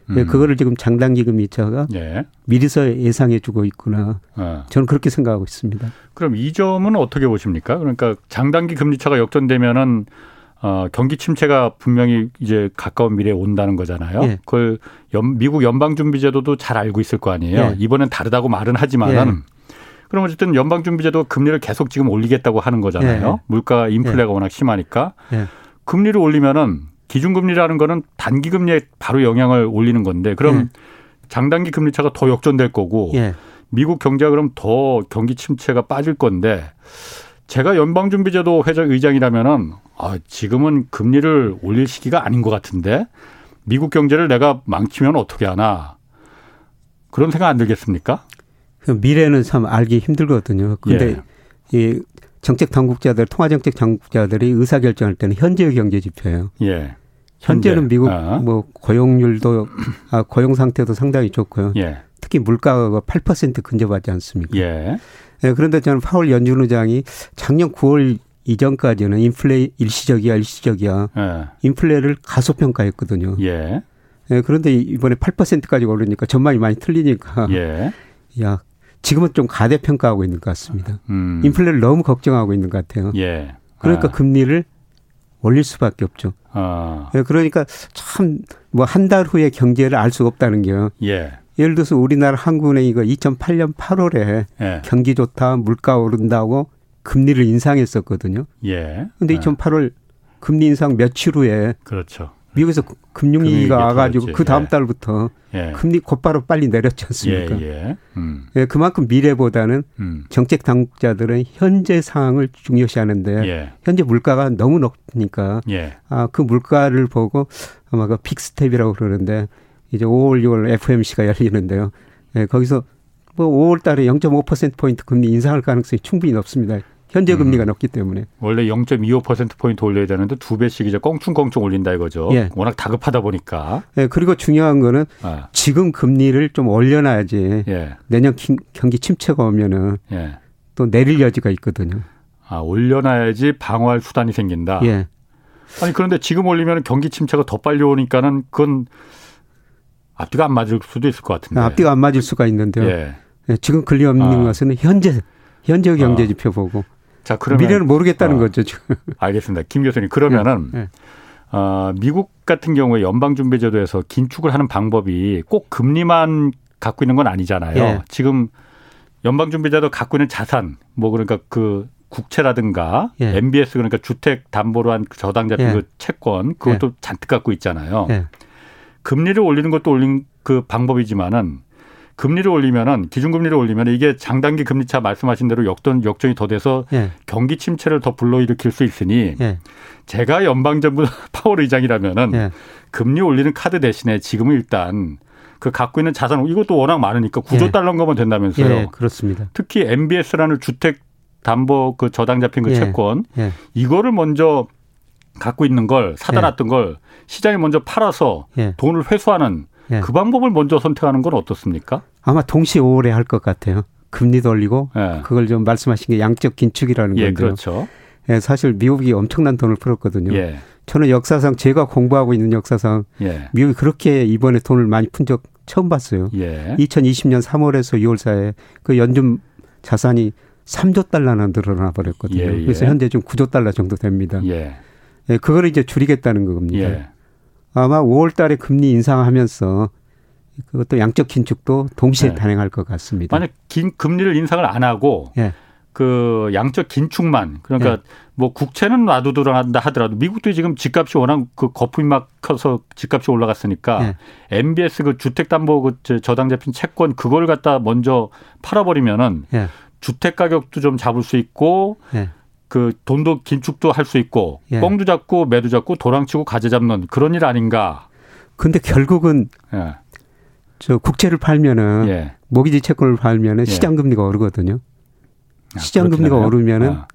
예, 음. 그거를 지금 장단기 금리차가 예. 미리서 예상해주고 있구나. 어. 저는 그렇게 생각하고 있습니다. 그럼 이 점은 어떻게 보십니까? 그러니까 장단기 금리차가 역전되면은 어, 경기 침체가 분명히 이제 가까운 미래에 온다는 거잖아요. 예. 그걸 연, 미국 연방준비제도도 잘 알고 있을 거 아니에요. 예. 이번엔 다르다고 말은 하지만은 예. 그럼 어쨌든 연방준비제도 금리를 계속 지금 올리겠다고 하는 거잖아요. 예. 물가 인플레가 예. 워낙 심하니까 예. 금리를 올리면은 기준금리라는 거는 단기 금리에 바로 영향을 올리는 건데 그럼 장단기 금리 차가 더 역전될 거고 미국 경제가 그럼 더 경기 침체가 빠질 건데 제가 연방준비제도 회장 의장이라면은 아, 지금은 금리를 올릴 시기가 아닌 것 같은데 미국 경제를 내가 망치면 어떻게 하나 그런 생각 안 들겠습니까? 그 미래는 참 알기 힘들거든요. 근데 예. 이 정책 당국자들, 통화 정책 당국자들이 의사 결정할 때는 현재의 경제 지표예요. 예. 현재는 미국 아. 뭐 고용률도 아, 고용 상태도 상당히 좋고요. 예. 특히 물가가 8% 근접하지 않습니까? 예. 예. 그런데 저는 파월 연준 의장이 작년 9월 이전까지는 인플레 일시적이야 일시적이야 예. 인플레를 가소평가했거든요. 예. 예. 그런데 이번에 8%까지 오르니까 전망이 많이 틀리니까 예. 야 지금은 좀 가대평가하고 있는 것 같습니다. 음. 인플레를 너무 걱정하고 있는 것 같아요. 예. 그러니까 아. 금리를 올릴 수밖에 없죠. 아. 예, 그러니까 참 뭐 한 달 후에 경제를 알 수가 없다는 게요. 예. 예를 들어서 우리나라 한국은행 이거 2008년 8월에 예. 경기 좋다, 물가 오른다고 금리를 인상했었거든요. 예. 근데 2008월 금리 인상 며칠 후에 그렇죠. 미국에서 금융위기가 와가지고 그 다음 예. 달부터 예. 금리 곧바로 빨리 내렸지 않습니까? 예, 예. 음. 예, 그만큼 미래보다는 음. 정책 당국자들은 현재 상황을 중요시하는데 예. 현재 물가가 너무 높으니까 예. 아, 그 물가를 보고 아마 그 빅스텝이라고 그러는데 이제 5월, 6월 FOMC가 열리는데요. 예, 거기서 뭐 5월 달에 0.5% 포인트 금리 인상할 가능성이 충분히 높습니다. 현재 금리가 음. 높기 때문에. 원래 0.25%포인트 올려야 되는데 두 배씩 이제 껑충껑충 올린다 이거죠. 예. 워낙 다급하다 보니까. 예, 그리고 중요한 거는 아. 지금 금리를 좀 올려놔야지 예. 내년 경기 침체가 오면은 예. 또 내릴 여지가 있거든요. 아, 올려놔야지 방어할 수단이 생긴다. 예. 아니, 그런데 지금 올리면 경기 침체가 더 빨리 오니까는 그건 앞뒤가 안 맞을 수도 있을 것 같은데. 앞뒤가 안 맞을 수가 있는데요. 예. 예 지금 근리 없는 아. 것은 현재 현재 경제 지표 보고 자, 그러면 미래는 모르겠다는 어, 거죠. 지금. 알겠습니다. 김 교수님. 그러면은 네, 네. 어, 미국 같은 경우에 연방준비제도에서 긴축을 하는 방법이 꼭 금리만 갖고 있는 건 아니잖아요. 네. 지금 연방준비제도 갖고 있는 자산, 뭐 그러니까 그 국채라든가 예. MBS 그러니까 주택 담보로 한 저당 잡힌 예. 그 채권 그것도 예. 잔뜩 갖고 있잖아요. 금리를 올리는 것도 올린 그 방법이지만은 금리를 올리면은 기준금리를 올리면 이게 장단기 금리차 말씀하신 대로 역전 역전이 더 돼서 예. 경기 침체를 더 불러일으킬 수 있으니 예. 제가 연방정부 파월 의장이라면은 예. 금리 올리는 카드 대신에 지금은 일단 그 갖고 있는 자산 이것도 워낙 많으니까 구조 예. 달러인 거면 된다면서요. 예, 그렇습니다. 특히 MBS라는 주택 담보 그 저당 잡힌 그 예. 채권 이거를 먼저 갖고 있는 걸 사다 놨던 걸 시장에 먼저 팔아서 돈을 회수하는 예. 그 방법을 먼저 선택하는 건 어떻습니까? 아마 동시에 오래 할 것 같아요. 금리도 올리고 예. 그걸 좀 말씀하신 게 양적 긴축이라는 예, 건데요. 그렇죠. 예, 사실 미국이 엄청난 돈을 풀었거든요. 예. 저는 역사상 제가 공부하고 있는 역사상 예. 미국이 그렇게 이번에 돈을 많이 푼 적 처음 봤어요. 예. 2020년 3월에서 6월 사이에 그 연준 자산이 3조 달러나 늘어나 버렸거든요. 예, 예. 그래서 현재 좀 9조 달러 정도 됩니다. 예. 예, 그거를 이제 줄이겠다는 겁니다. 예. 아마 5월 달에 금리 인상하면서 그것도 양적 긴축도 동시에 네. 단행할 것 같습니다. 만약 긴 금리를 인상을 안 하고 네. 그 양적 긴축만 그러니까 네. 뭐 국채는 놔두더라 하더라도 미국도 지금 집값이 워낙 그 거품이 막 커서 집값이 올라갔으니까 MBS 그 주택담보 그 저당 잡힌 채권 그걸 갖다 먼저 팔아버리면은 주택 가격도 좀 잡을 수 있고 그 돈도 긴축도 할 수 있고 예. 뻥도 잡고 매도 잡고 도랑치고 가재 잡는 그런 일 아닌가. 근데 결국은 예. 저 국채를 팔면은 예. 모기지 채권을 팔면은 예. 시장 금리가 오르거든요. 아, 시장 금리가 오르면은 아.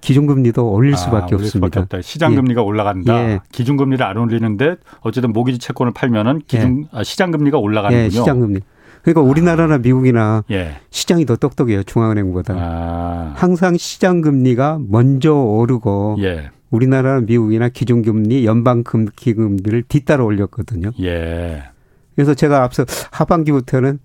기준 금리도 올릴 아, 수밖에 아, 없습니다. 없다. 시장 금리가 예. 올라간다. 예. 기준 금리를 안 올리는데 어쨌든 모기지 채권을 팔면은 기준 아, 시장 금리가 올라가는군요. 시장 금리. 그러니까 우리나라나 미국이나 예. 시장이 더 똑똑해요 중앙은행보다. 아. 항상 시장 금리가 먼저 오르고 예. 우리나라나 미국이나 기준금리, 연방금리를 뒤따라 올렸거든요. 예. 그래서 제가 앞서 하반기부터는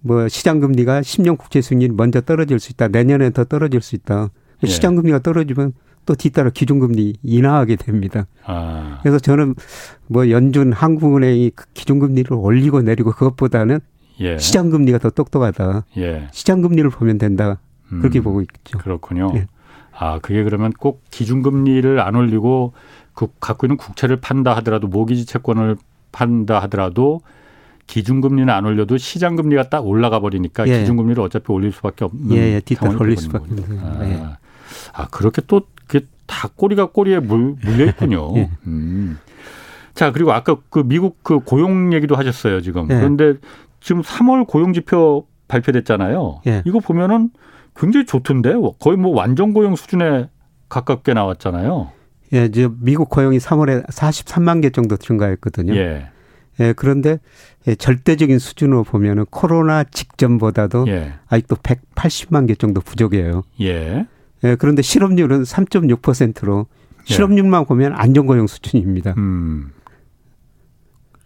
뭐 시장 금리가 10년 국채 수익률이 먼저 떨어질 수 있다. 내년에 더 떨어질 수 있다. 예. 시장 금리가 떨어지면 또 뒤따라 기준금리 인하하게 됩니다. 아. 그래서 저는 뭐 연준 한국은행이 그 기준금리를 올리고 내리고 그것보다는 예. 시장 금리가 더 똑똑하다. 예. 시장 금리를 보면 된다. 그렇게 음, 보고 있죠. 그렇군요. 예. 아, 그게 그러면 꼭 기준 금리를 안 올리고 그 갖고 있는 국채를 판다 하더라도 모기지 채권을 판다 하더라도 기준 금리는 안 올려도 시장 금리가 딱 올라가 버리니까 예. 기준 금리를 어차피 올릴 수밖에 없는 예, 예. 뒤따라 올릴 수밖에 없는 아, 예. 아, 그렇게 또 그게 다 꼬리가 꼬리에 물, 물려 있군요. 예. 음. 자, 그리고 아까 그 미국 그 고용 얘기도 하셨어요, 지금. 예. 그런데 지금 3월 고용지표 발표됐잖아요. 예. 이거 보면은 굉장히 좋던데 거의 뭐 완전 고용 수준에 가깝게 나왔잖아요. 예, 이제 미국 고용이 3월에 43만 개 정도 증가했거든요. 예. 예, 그런데 예, 절대적인 수준으로 보면은 코로나 직전보다도 예. 아직도 180만 개 정도 부족해요. 예. 예, 그런데 실업률은 3.6%로 예. 실업률만 보면 안정고용 수준입니다. 음.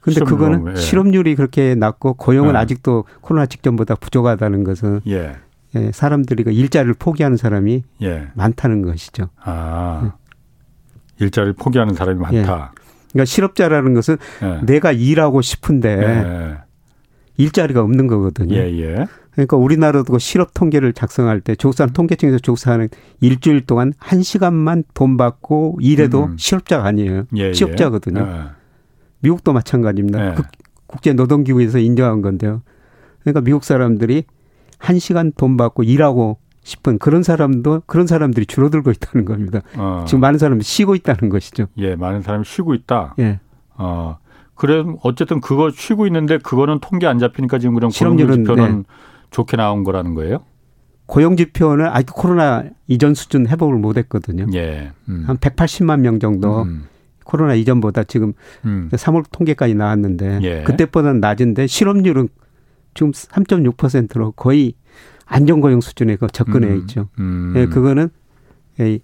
근데 그거는 예. 실업률이 그렇게 낮고 고용은 예. 아직도 코로나 직전보다 부족하다는 것은 예. 예 사람들이 그 일자리를 포기하는 사람이 예. 많다는 것이죠. 아. 예. 일자리를 포기하는 사람이 많다. 예. 그러니까 실업자라는 것은 내가 일하고 싶은데 일자리가 없는 거거든요. 그러니까 우리나라도 그 실업 통계를 작성할 때 조사는 통계청에서 조사하는 일주일 동안 한 시간만 돈 받고 일해도 음. 실업자가 아니에요. 취업자거든요. 미국도 마찬가지입니다. 네. 국제 노동기구에서 인정한 건데요. 그러니까 미국 사람들이 한 시간 돈 받고 일하고 싶은 그런 사람도 그런 사람들이 줄어들고 있다는 겁니다. 어. 지금 많은 사람이 쉬고 있다는 것이죠. 예, 많은 사람이 쉬고 있다. 예. 어. 그래 어쨌든 그거 쉬고 있는데 그거는 통계 안 잡히니까 지금 그런 고용 지표는 네. 좋게 나온 거라는 거예요? 고용 지표는 아직 코로나 이전 수준 회복을 못 했거든요. 예. 음. 한 180만 명 정도 음. 코로나 이전보다 지금 음. 3월 통계까지 나왔는데 예. 그때보다는 낮은데 실업률은 지금 3.6%로 거의 안정고용 수준에 그 접근해 음. 있죠. 음. 예, 그거는 예,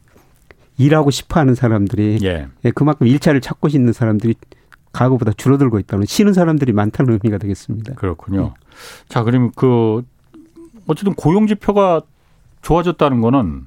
일하고 싶어하는 사람들이 예. 예, 그만큼 일자리를 찾고 있는 사람들이 과거보다 줄어들고 있다는 쉬는 사람들이 많다는 의미가 되겠습니다. 그렇군요. 예. 자, 그러면 그 어쨌든 고용 지표가 좋아졌다는 거는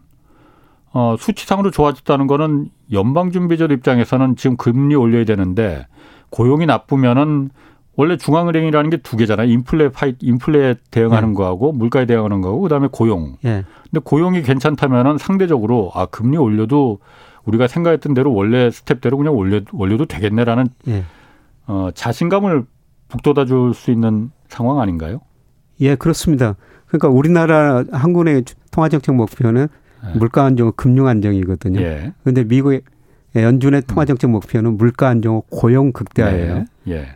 어, 수치상으로 좋아졌다는 거는 연방준비제도 입장에서는 지금 금리 올려야 되는데 고용이 나쁘면은 원래 중앙은행이라는 게 두 개잖아요. 인플레 파이 인플레에 대응하는 네. 거하고 물가에 대응하는 거하고 그다음에 고용. 네. 근데 고용이 괜찮다면은 상대적으로 아 금리 올려도 우리가 생각했던 대로 원래 스텝대로 그냥 올려 올려도 되겠네라는 네. 어 자신감을 북돋아 줄 수 있는 상황 아닌가요? 예, 그렇습니다. 그러니까 우리나라 한국의 통화정책 목표는 예. 물가 안정, 금융 안정이거든요. 예. 그런데 미국의 연준의 통화 정책 목표는 물가 안정, 고용 극대화예요. 예. 예.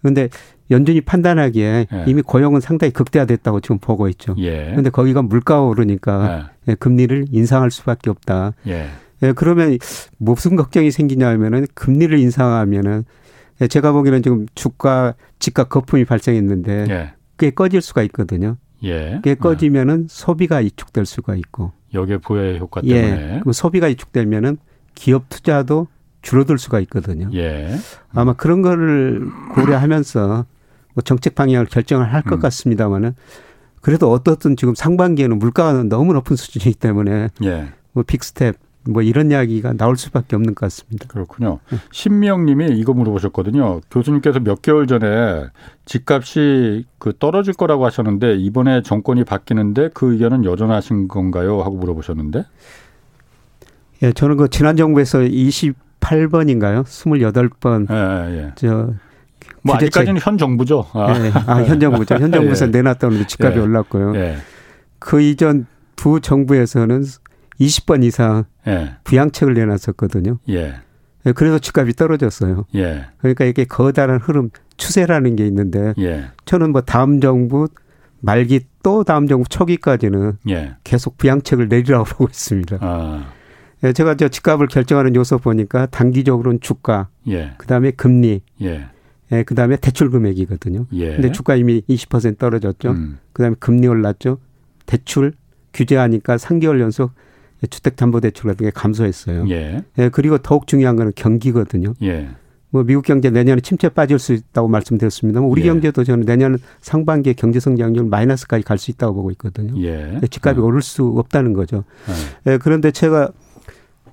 그런데 연준이 판단하기에 예. 이미 고용은 상당히 극대화됐다고 지금 보고 있죠. 그런데 예. 거기가 물가가 오르니까 예. 예. 금리를 인상할 수밖에 없다. 예. 예, 그러면 무슨 걱정이 생기냐면은 금리를 인상하면은 제가 보기에는 지금 주가 집값 거품이 발생했는데 예. 그게 꺼질 수가 있거든요. 예. 그게 꺼지면은 소비가 위축될 수가 있고. 역의 부의 효과 때문에. 예. 그 소비가 위축되면은 기업 투자도 줄어들 수가 있거든요. 예. 아마 그런 거를 고려하면서 뭐 정책 방향을 결정을 할것 음. 같습니다만은 그래도 어떻든 지금 상반기에는 물가가 너무 높은 수준이기 때문에 예. 뭐 빅스텝 뭐 이런 이야기가 나올 수밖에 없는 것 같습니다. 그렇군요. 신미영 님이 이거 물어보셨거든요. 교수님께서 몇 개월 전에 집값이 그 떨어질 거라고 하셨는데 이번에 정권이 바뀌는데 그 의견은 여전하신 건가요? 하고 물어보셨는데. 예, 저는 그 지난 정부에서 28번인가요? 28번. 예, 예. 예. 저뭐 아직까지는 현 정부죠. 아, 예, 아, 현 정부죠. 현 정부에서 예. 내놨던 집값이 예. 올랐고요. 예. 그 이전 부 정부에서는 20번 이상 예. 부양책을 내놨었거든요. 예. 예. 그래서 집값이 떨어졌어요. 예. 그러니까 이게 거다란 흐름, 추세라는 게 있는데 예. 저는 뭐 다음 정부 말기 또 다음 정부 초기까지는 예. 계속 부양책을 내리라고 보고 있습니다. 아. 예, 제가 저 집값을 결정하는 요소 보니까 단기적으로는 주가, 예. 그다음에 금리, 예. 예, 그 다음에 대출 금액이거든요. 예. 근데 주가 이미 20% 떨어졌죠. 음. 그 다음에 금리 올랐죠. 대출 규제하니까 3개월 연속 주택담보대출 같은 게 감소했어요. 예. 예. 그리고 더욱 중요한 거는 경기거든요. 예. 뭐 미국 경제 내년에 침체 빠질 수 있다고 말씀드렸습니다. 우리 예. 경제도 저는 내년 상반기에 경제 성장률 마이너스까지 갈 수 있다고 보고 있거든요. 예. 집값이 어. 오를 수 없다는 거죠. 어. 예. 그런데 제가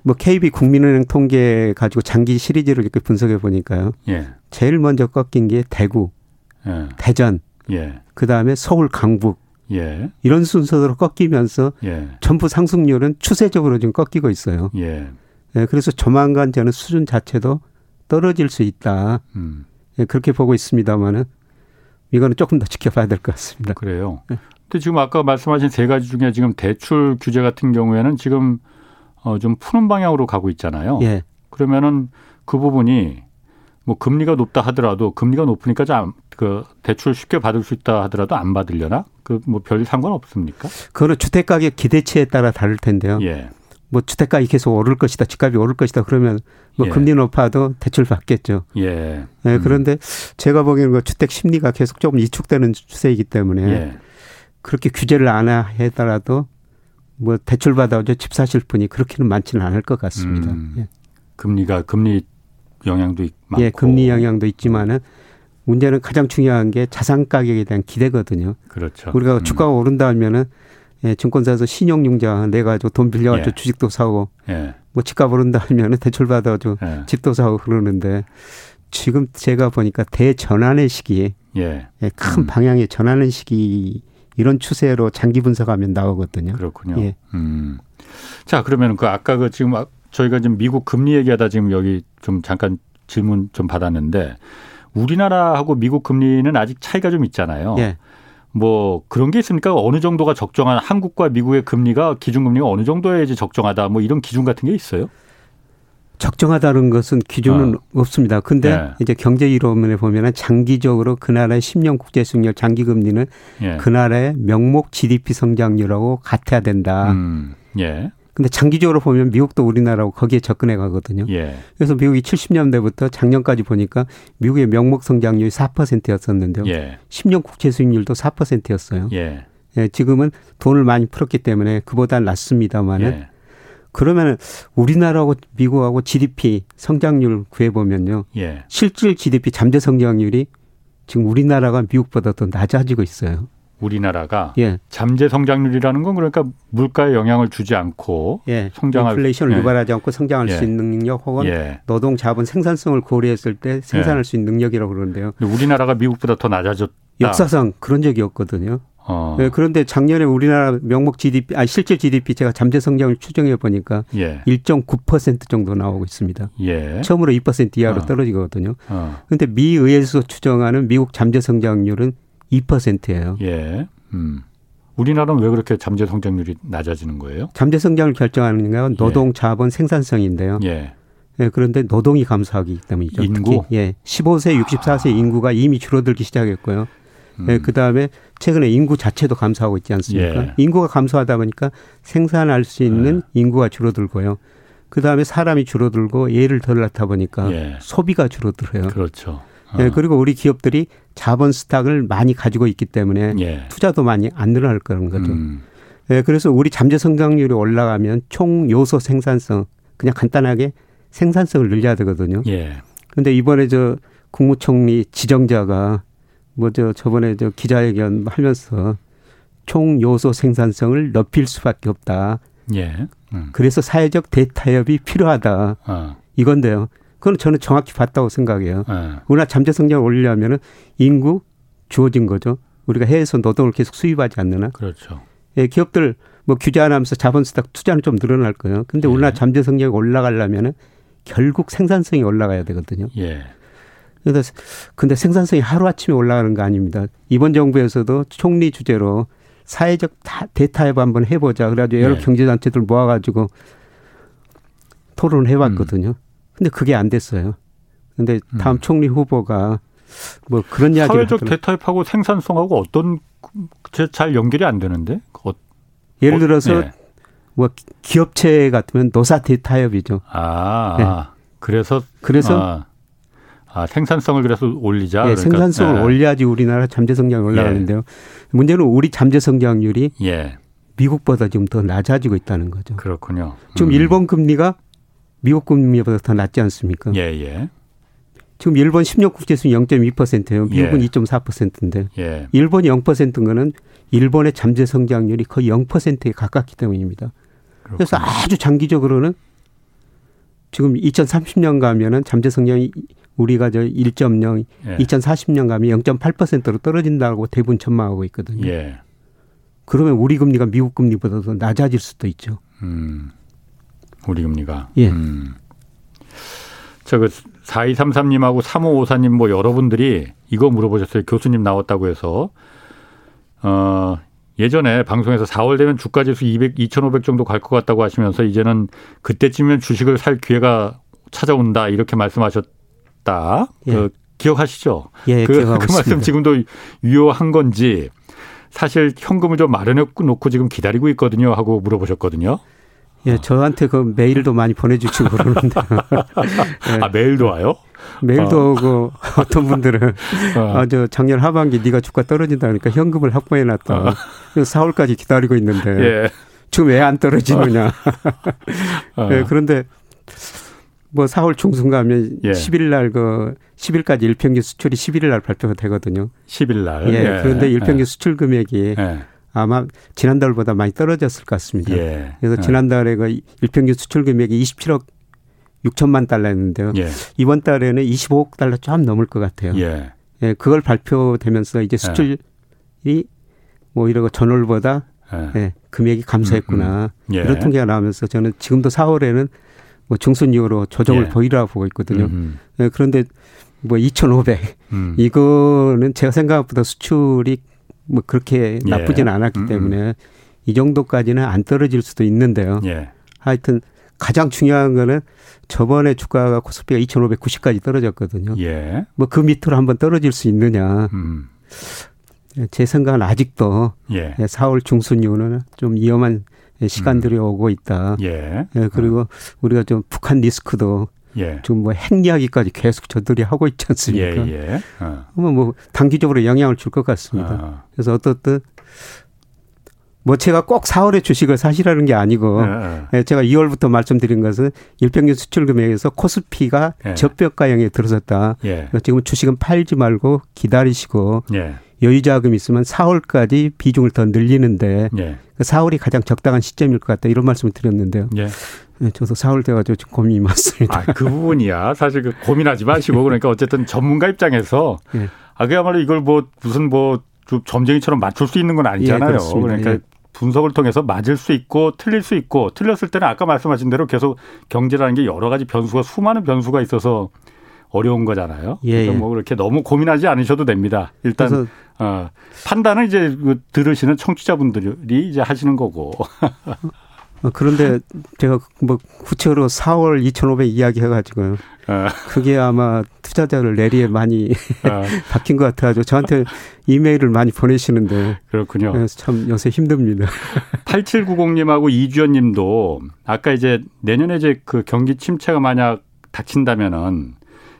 뭐 KB 국민은행 통계 가지고 장기 시리즈를 이렇게 분석해 보니까요. 예. 제일 먼저 꺾인 게 대구, 예. 대전, 예. 그 다음에 서울 강북, 예. 이런 순서대로 꺾이면서 예. 전부 상승률은 추세적으로 지금 꺾이고 있어요. 예. 예. 그래서 조만간 저는 수준 자체도 떨어질 수 있다. 음. 예, 그렇게 보고 있습니다만은 이거는 조금 더 지켜봐야 될 것 같습니다. 그래요. 예. 근데 지금 아까 말씀하신 세 가지 중에 지금 대출 규제 같은 경우에는 지금 어, 좀 푸는 방향으로 가고 있잖아요. 예. 그러면은 그 부분이 뭐 금리가 높다 하더라도 금리가 높으니까 그 대출 쉽게 받을 수 있다 하더라도 안 받으려나? 그 뭐 별 상관 없습니까? 그거는 주택 가격 기대치에 따라 다를 텐데요. 예. 뭐 주택 가격이 계속 오를 것이다, 집값이 오를 것이다 그러면 뭐 예. 금리 높아도 대출 받겠죠. 예. 네, 그런데 제가 보기에는 그 주택 심리가 계속 조금 이축되는 추세이기 때문에 예. 그렇게 규제를 안 하더라도 뭐 대출 받아서 집 사실 분이 그렇게는 많지는 않을 것 같습니다. 음. 예. 금리가 금리 영향도 많고. 예, 금리 영향도 있지만은 문제는 가장 중요한 게 자산 가격에 대한 기대거든요. 그렇죠. 우리가 음. 주가가 오른다 하면은 예, 증권사에서 신용융자 내 가지고 돈 빌려 가지고 예. 주식도 사고 예. 뭐 집값 오른다 하면은 대출 받아 가지고 예. 집도 사고 그러는데 지금 제가 보니까 대전환의 시기에 예. 예, 큰 음. 방향의 전환의 시기 이런 추세로 장기 분석하면 나오거든요. 그렇군요. 예. 음. 자 그러면 그 아까 그 지금 저희가 지금 미국 금리 얘기하다 지금 여기 좀 잠깐 질문 좀 받았는데 우리나라하고 미국 금리는 아직 차이가 좀 있잖아요. 예. 뭐 그런 게 있습니까? 어느 정도가 적정한 한국과 미국의 금리가 기준금리가 어느 정도에야지 적정하다 뭐 이런 기준 같은 게 있어요? 적정하다는 것은 기준은 어. 없습니다. 근데 예. 이제 경제 이론에 보면은 장기적으로 그 나라의 10년 국제 수익률 장기 금리는 예. 그 나라의 명목 GDP 성장률하고 같아야 된다. 음. 예. 근데 장기적으로 보면 미국도 우리나라하고 거기에 접근해 가거든요. 예. 그래서 미국이 70년대부터 작년까지 보니까 미국의 명목 성장률이 4%였었는데요. 예. 10년 국채 수익률도 4%였어요. 예. 예. 지금은 돈을 많이 풀었기 때문에 그보다 낫습니다만은 예. 그러면 우리나라하고 미국하고 GDP 성장률 구해 보면요. 예. 실질 GDP 잠재 성장률이 지금 우리나라가 미국보다 더 낮아지고 있어요. 우리나라가 예. 잠재 성장률이라는 건 그러니까 물가에 영향을 주지 않고 예. 성장할 인플레이션을 예. 유발하지 않고 성장할 수 예. 있는 능력 혹은 예. 노동 자본 생산성을 고려했을 때 생산할 예. 수 있는 능력이라고 그러는데요. 우리나라가 미국보다 더 낮아졌다. 역사상 그런 적이 없거든요. 어. 네, 그런데 작년에 우리나라 명목 GDP, 아 실제 GDP 제가 잠재 성장을 추정해 보니까 예. 1.9% 정도 나오고 있습니다. 예. 처음으로 2% 이하로 어. 떨어지거든요. 그런데 어. 미 의회에서 추정하는 미국 잠재 성장률은 2%예요. 예. 음. 우리나라는 왜 그렇게 잠재 성장률이 낮아지는 거예요? 잠재 성장을 결정하는 건 노동, 예. 자본, 생산성인데요. 예. 예, 그런데 노동이 감소하기 때문이죠. 인구? 특히, 예. 15세, 64세 아. 인구가 이미 줄어들기 시작했고요. 예, 음. 예, 그 다음에 최근에 인구 자체도 감소하고 있지 않습니까? 예. 인구가 감소하다 보니까 생산할 수 있는 예. 인구가 줄어들고요. 그 다음에 사람이 줄어들고 예를 덜 낳다 보니까 예. 소비가 줄어들어요. 그렇죠. 어. 예, 그리고 우리 기업들이 자본 스탁을 많이 가지고 있기 때문에 예. 투자도 많이 안 늘어날 거라는 거죠. 음. 예, 그래서 우리 잠재 성장률이 올라가면 총 요소 생산성 그냥 간단하게 생산성을 늘려야 되거든요. 예. 근데 이번에 저 국무총리 지정자가 뭐 저 저번에 저 기자회견 하면서 총 요소 생산성을 높일 수밖에 없다. 예. 음. 그래서 사회적 대타협이 필요하다. 어. 이건데요. 그건 저는 정확히 봤다고 생각해요. 네. 우리나라 잠재 성장을 올리려면은 인구 주어진 거죠. 우리가 해외에서 노동을 계속 수입하지 않느나. 그렇죠. 예, 기업들 뭐 규제 안 하면서 자본 수탁 투자는 좀 늘어날 거예요. 근데 예. 우리나라 잠재 성장이 올라가려면은 결국 생산성이 올라가야 되거든요. 예. 그래서 근데 생산성이 하루아침에 올라가는 거 아닙니다. 이번 정부에서도 총리 주제로 사회적 대타협 한번 해보자. 그래가지고 여러 예. 경제단체들 모아가지고 토론을 해봤거든요. 음. 근데 그게 안 됐어요. 근데 다음 음. 총리 후보가 뭐 그런 이야기를 사회적 하더라고요. 대타협하고 생산성하고 어떤 잘 연결이 안 되는데 어, 예를 들어서 어, 네. 뭐 기업체 같으면 노사 대타협이죠. 아, 네. 그래서 그래서 아, 아, 생산성을 그래서 올리자. 네, 그러니까, 생산성을 네. 올려야지 우리나라 잠재 성장이 올라가는데요. 예. 문제는 우리 잠재 성장률이 예. 미국보다 지금 더 낮아지고 있다는 거죠. 그렇군요. 지금 음. 일본 금리가 미국 금리보다 더 낮지 않습니까? 예, 예. 지금 일본 10년 국제수익 0.2%예요. 미국은 예. 2.4%인데 예. 일본이 0%인 거는 일본의 잠재 성장률이 거의 0%에 가깝기 때문입니다. 그렇군요. 그래서 아주 장기적으로는 지금 2030년 가면은 잠재 성장이 우리가 저 1.0, 예. 2040년 가면 0.8%로 떨어진다고 대부분 전망하고 있거든요. 예. 그러면 우리 금리가 미국 금리보다 더 낮아질 수도 있죠. 음. 우리 금리가. 예. 음. 저그 4233님하고 3554님 뭐 여러분들이 이거 물어보셨어요. 교수님 나왔다고 해서 어 예전에 방송에서 4월 되면 주가 지수 200 2,500 정도 갈 것 같다고 하시면서 이제는 그때쯤이면 주식을 살 기회가 찾아온다 이렇게 말씀하셨다. 예. 그 기억하시죠? 예, 그, 그 말씀 지금도 유효한 건지 사실 현금을 좀 마련해 놓고 지금 기다리고 있거든요 하고 물어보셨거든요. 예, 저한테 그 메일도 많이 보내주시고 그러는데. 예. 아, 메일도 와요? 메일도 어. 오고 어떤 분들은 어. 아, 저 작년 하반기 네가 주가 떨어진다 그러니까 현금을 확보해 놨다. 어. 그래서 4월까지 기다리고 있는데. 예. 지금 왜 안 떨어지느냐. 어. 예, 그런데 뭐 4월 중순 가면 예. 10일 날그 10일까지 일평균 수출이 11일 날 발표가 되거든요. 10일 날. 예. 예. 그런데 일평균 예. 수출 금액이 예. 아마 지난달보다 많이 떨어졌을 것 같습니다. 예. 그래서 예. 지난달에 그 일평균 수출 금액이 27억 6천만 달러였는데요. 예. 이번 달에는 25억 달러 좀 넘을 것 같아요. 예. 예 그걸 발표되면서 이제 수출이 뭐 이러고 전월보다 예. 예, 금액이 감소했구나 음, 음. 예. 이런 통계가 나오면서 저는 지금도 4월에는 뭐 중순 이후로 조정을 예. 보이라고 보고 있거든요. 음. 예, 그런데 뭐 2,500 음. 이거는 제가 생각보다 수출이 뭐 그렇게 예. 나쁘지는 않았기 음, 음. 때문에 이 정도까지는 안 떨어질 수도 있는데요. 예. 하여튼 가장 중요한 거는 저번에 주가가 코스피가 2,590까지 떨어졌거든요. 예. 뭐 그 밑으로 한번 떨어질 수 있느냐. 음. 제 생각은 아직도 예. 4월 중순 이후는 좀 위험한 시간들이 음. 오고 있다. 예. 예 그리고 어. 우리가 좀 북한 리스크도 예. 좀뭐 핵 이야기까지 계속 저들이 하고 있지 않습니까? 예, 예. 어. 뭐 단기적으로 영향을 줄 것 같습니다. 어. 그래서 어떻든 뭐 제가 꼭 4월에 주식을 사시라는 게 아니고 예, 예. 제가 2월부터 말씀드린 것은 일평균 수출 금액에서 코스피가 예. 저평가형에 들어섰다. 예. 지금 주식은 팔지 말고 기다리시고 예. 여유 자금 있으면 4월까지 비중을 더 늘리는데 예. 4월이 그 가장 적당한 시점일 것 같다 이런 말씀을 드렸는데요. 예. 네, 저도 4월 돼가지고 좀 고민이 많습니다. 아, 그 부분이야. 사실 그 고민하지 마시고 그러니까 어쨌든 전문가 입장에서 예. 아 그야말로 이걸 뭐 무슨 뭐 점쟁이처럼 맞출 수 있는 건 아니잖아요. 예, 그러니까 예. 분석을 통해서 맞을 수 있고 틀릴 수 있고 틀렸을 때는 아까 말씀하신 대로 계속 경제라는 게 여러 가지 변수가 수많은 변수가 있어서 어려운 거잖아요. 예, 예. 뭐 그렇게 너무 고민하지 않으셔도 됩니다. 일단 어, 판단은 이제 그 들으시는 청취자분들이 이제 하시는 거고. 어, 그런데 제가 뭐 구체적으로 4월 2,500 이야기 해가지고요. 어. 그게 아마 투자자를 내리에 많이 어. 바뀐 것 같아가지고 저한테 이메일을 많이 보내시는데. 그렇군요. 그래서 참 요새 힘듭니다. 8790님하고 이주연 님도 아까 이제 내년에 이제 그 경기 침체가 만약 닥친다면은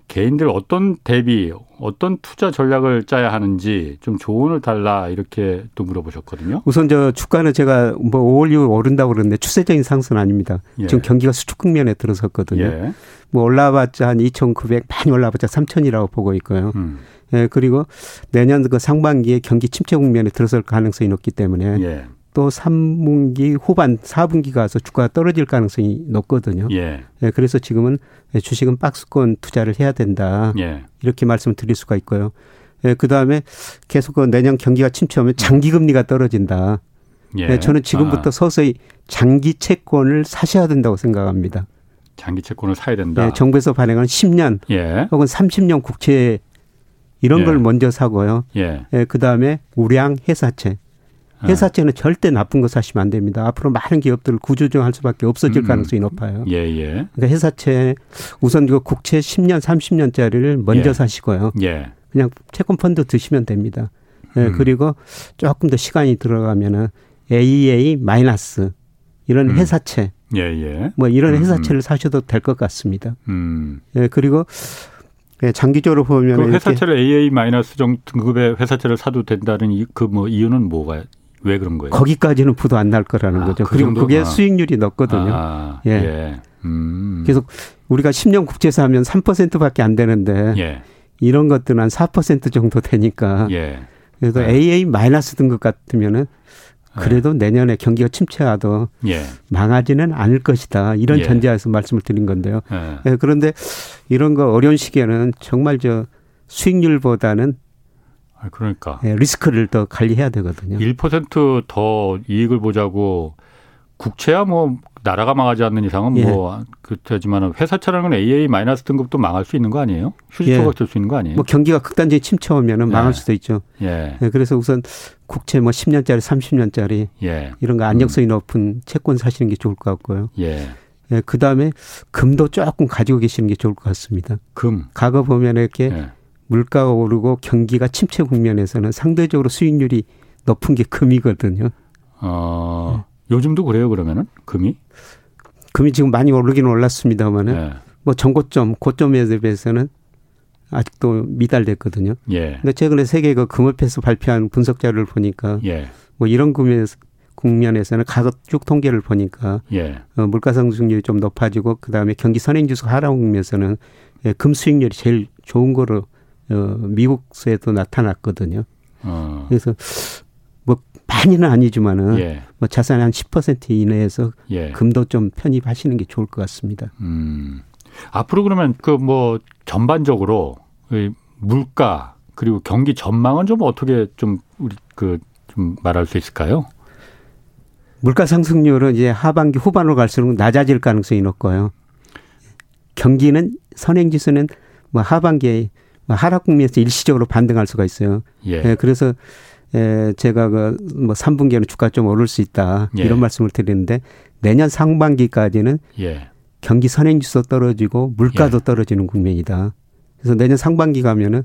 개인들 어떤 대비, 어떤 투자 전략을 짜야 하는지 좀 조언을 달라 이렇게 또 물어보셨거든요. 우선 저 주가는 제가 뭐 5월 이후 오른다고 그러는데 추세적인 상승은 아닙니다. 예. 지금 경기가 수축 국면에 들어섰거든요. 예. 뭐 올라봤자 한 2,900 많이 올라봤자 3,000이라고 보고 있고요. 음. 예, 그리고 내년 그 상반기에 경기 침체 국면에 들어설 가능성이 높기 때문에 예. 또 3분기 후반 4분기 가서 주가가 떨어질 가능성이 높거든요. 예. 예 그래서 지금은 주식은 박스권 투자를 해야 된다. 예. 이렇게 말씀을 드릴 수가 있고요. 예, 그다음에 계속 그 내년 경기가 침체하면 장기 금리가 떨어진다. 예. 예 저는 지금부터 아. 서서히 장기 채권을 사셔야 된다고 생각합니다. 장기 채권을 사야 된다. 예, 정부에서 발행한 10년 예. 혹은 30년 국채 이런 예. 걸 먼저 사고요. 예. 예, 그다음에 우량 회사채 아. 회사채는 절대 나쁜 거 사시면 안 됩니다. 앞으로 많은 기업들을 구조조정할 수밖에 없어질 음. 가능성이 높아요. 예, 예. 그러니까 회사채 우선 그 국채 10년, 30년짜리를 먼저 예. 사시고요. 예. 그냥 채권 펀드 드시면 됩니다. 예, 음. 그리고 조금 더 시간이 들어가면은 AEA 마이너스 이런 음. 회사채 예, 예. 뭐 이런 음, 음. 회사채를 사셔도 될 것 같습니다. 음. 예, 그리고 예, 장기적으로 보면 그 회사채를 AA 마이너스 등급의 회사채를 사도 된다는 그 뭐 이유는 뭐가 왜 그런 거예요? 거기까지는 부도 안 날 거라는 아, 거죠. 그 그리고 그게 아. 수익률이 높거든요. 아, 예. 예. 음. 계속 우리가 10년 국채 사면 3%밖에 안 되는데 예. 이런 것들은 한 4% 정도 되니까. 예. 그래서 네. AA 마이너스 등급 같으면은 그래도 네. 내년에 경기가 침체하도 예. 망하지는 않을 것이다. 이런 예. 전제하에서 말씀을 드린 건데요. 예. 예 그런데 이런 거 어려운 시기에는 정말 저 수익률보다는 아, 그러니까. 예, 리스크를 더 관리해야 되거든요. 1%더 이익을 보자고 국채야 뭐 나라가 망하지 않는 이상은 예. 뭐 그렇지만 회사차라는 건 AA 마이너스 등급도 망할 수 있는 거 아니에요? 휴지토가 예. 될수 있는 거 아니에요? 뭐 경기가 극단적인 침체 오면은 망할 예. 수도 있죠. 예. 예. 그래서 우선 국채 뭐 10년짜리, 30년짜리 예. 이런 거 안정성이 음. 높은 채권 사시는 게 좋을 것 같고요. 예. 예, 그 다음에 금도 조금 가지고 계시는 게 좋을 것 같습니다. 금. 과거 보면 이렇게 예. 물가가 오르고 경기가 침체 국면에서는 상대적으로 수익률이 높은 게 금이거든요. 어, 네. 요즘도 그래요, 그러면은? 금이? 금이 지금 많이 오르긴 올랐습니다만은 네. 뭐 전고점, 고점에 대비해서는 아직도 미달됐거든요. 예. 근데 최근에 세계 그 금업회에서 발표한 분석 자료를 보니까 예. 뭐 이런 금에서 국면에서는 가격 통계를 보니까 예. 어, 물가 상승률이 좀 높아지고 그다음에 경기 선행 지수 하락 국면에서는 예, 금 수익률이 제일 좋은 거로 어, 미국에도 나타났거든요. 어. 그래서 뭐 많이는 아니지만은 예. 뭐 자산의 한 10% 이내에서 예. 금도 좀 편입하시는 게 좋을 것 같습니다. 음. 앞으로 그러면 그 뭐 전반적으로 물가 그리고 경기 전망은 좀 어떻게 좀 우리 그 좀 말할 수 있을까요? 물가 상승률은 이제 하반기 후반으로 갈수록 낮아질 가능성이 높고요. 경기는 선행 지수는 뭐 하반기에 하락 국면에서 일시적으로 반등할 수가 있어요. 예. 예 그래서 에, 제가 그뭐 3분기에는 주가 좀 오를 수 있다 예. 이런 말씀을 드리는데 내년 상반기까지는 예. 경기 선행지수 떨어지고 물가도 예. 떨어지는 국면이다. 그래서 내년 상반기 가면은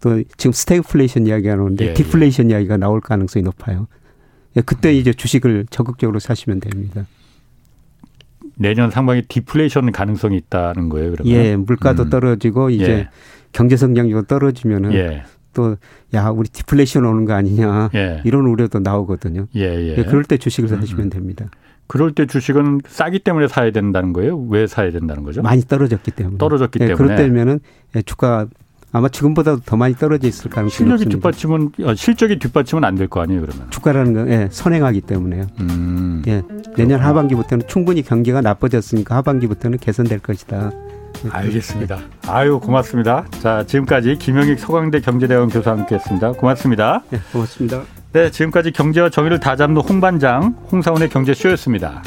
또 지금 스태그플레이션 이야기가 나오는데 예, 디플레이션 예. 이야기가 나올 가능성이 높아요. 예, 그때 음. 이제 주식을 적극적으로 사시면 됩니다. 내년 상반기 디플레이션 가능성이 있다는 거예요, 그러면? 예, 물가도 음. 떨어지고 이제 경제 성장률이 떨어지면은 예. 또야 우리 디플레이션 오는 거 아니냐 예. 이런 우려도 나오거든요. 예, 예. 예 그럴 때 주식을 사시면 음. 됩니다. 그럴 때 주식은 싸기 때문에 사야 된다는 거예요? 왜 사야 된다는 거죠? 많이 떨어졌기 때문에. 떨어졌기 예, 때문에. 그럴 때면은 예, 주가 아마 지금보다도 더 많이 떨어져 있을 가능성이 실력이 뒷받침은 어, 실적이 뒷받침은 안 될 거 아니에요 그러면 주가라는 건 예, 선행하기 때문에요. 음, 예, 내년 하반기부터는 충분히 경기가 나빠졌으니까 하반기부터는 개선될 것이다. 알겠습니다. 아유 고맙습니다. 자 지금까지 김영익 서강대 경제대학원 교수와 함께했습니다. 고맙습니다. 네, 고맙습니다. 네, 지금까지 경제와 정의를 다 잡는 홍반장 홍사원의 경제쇼였습니다.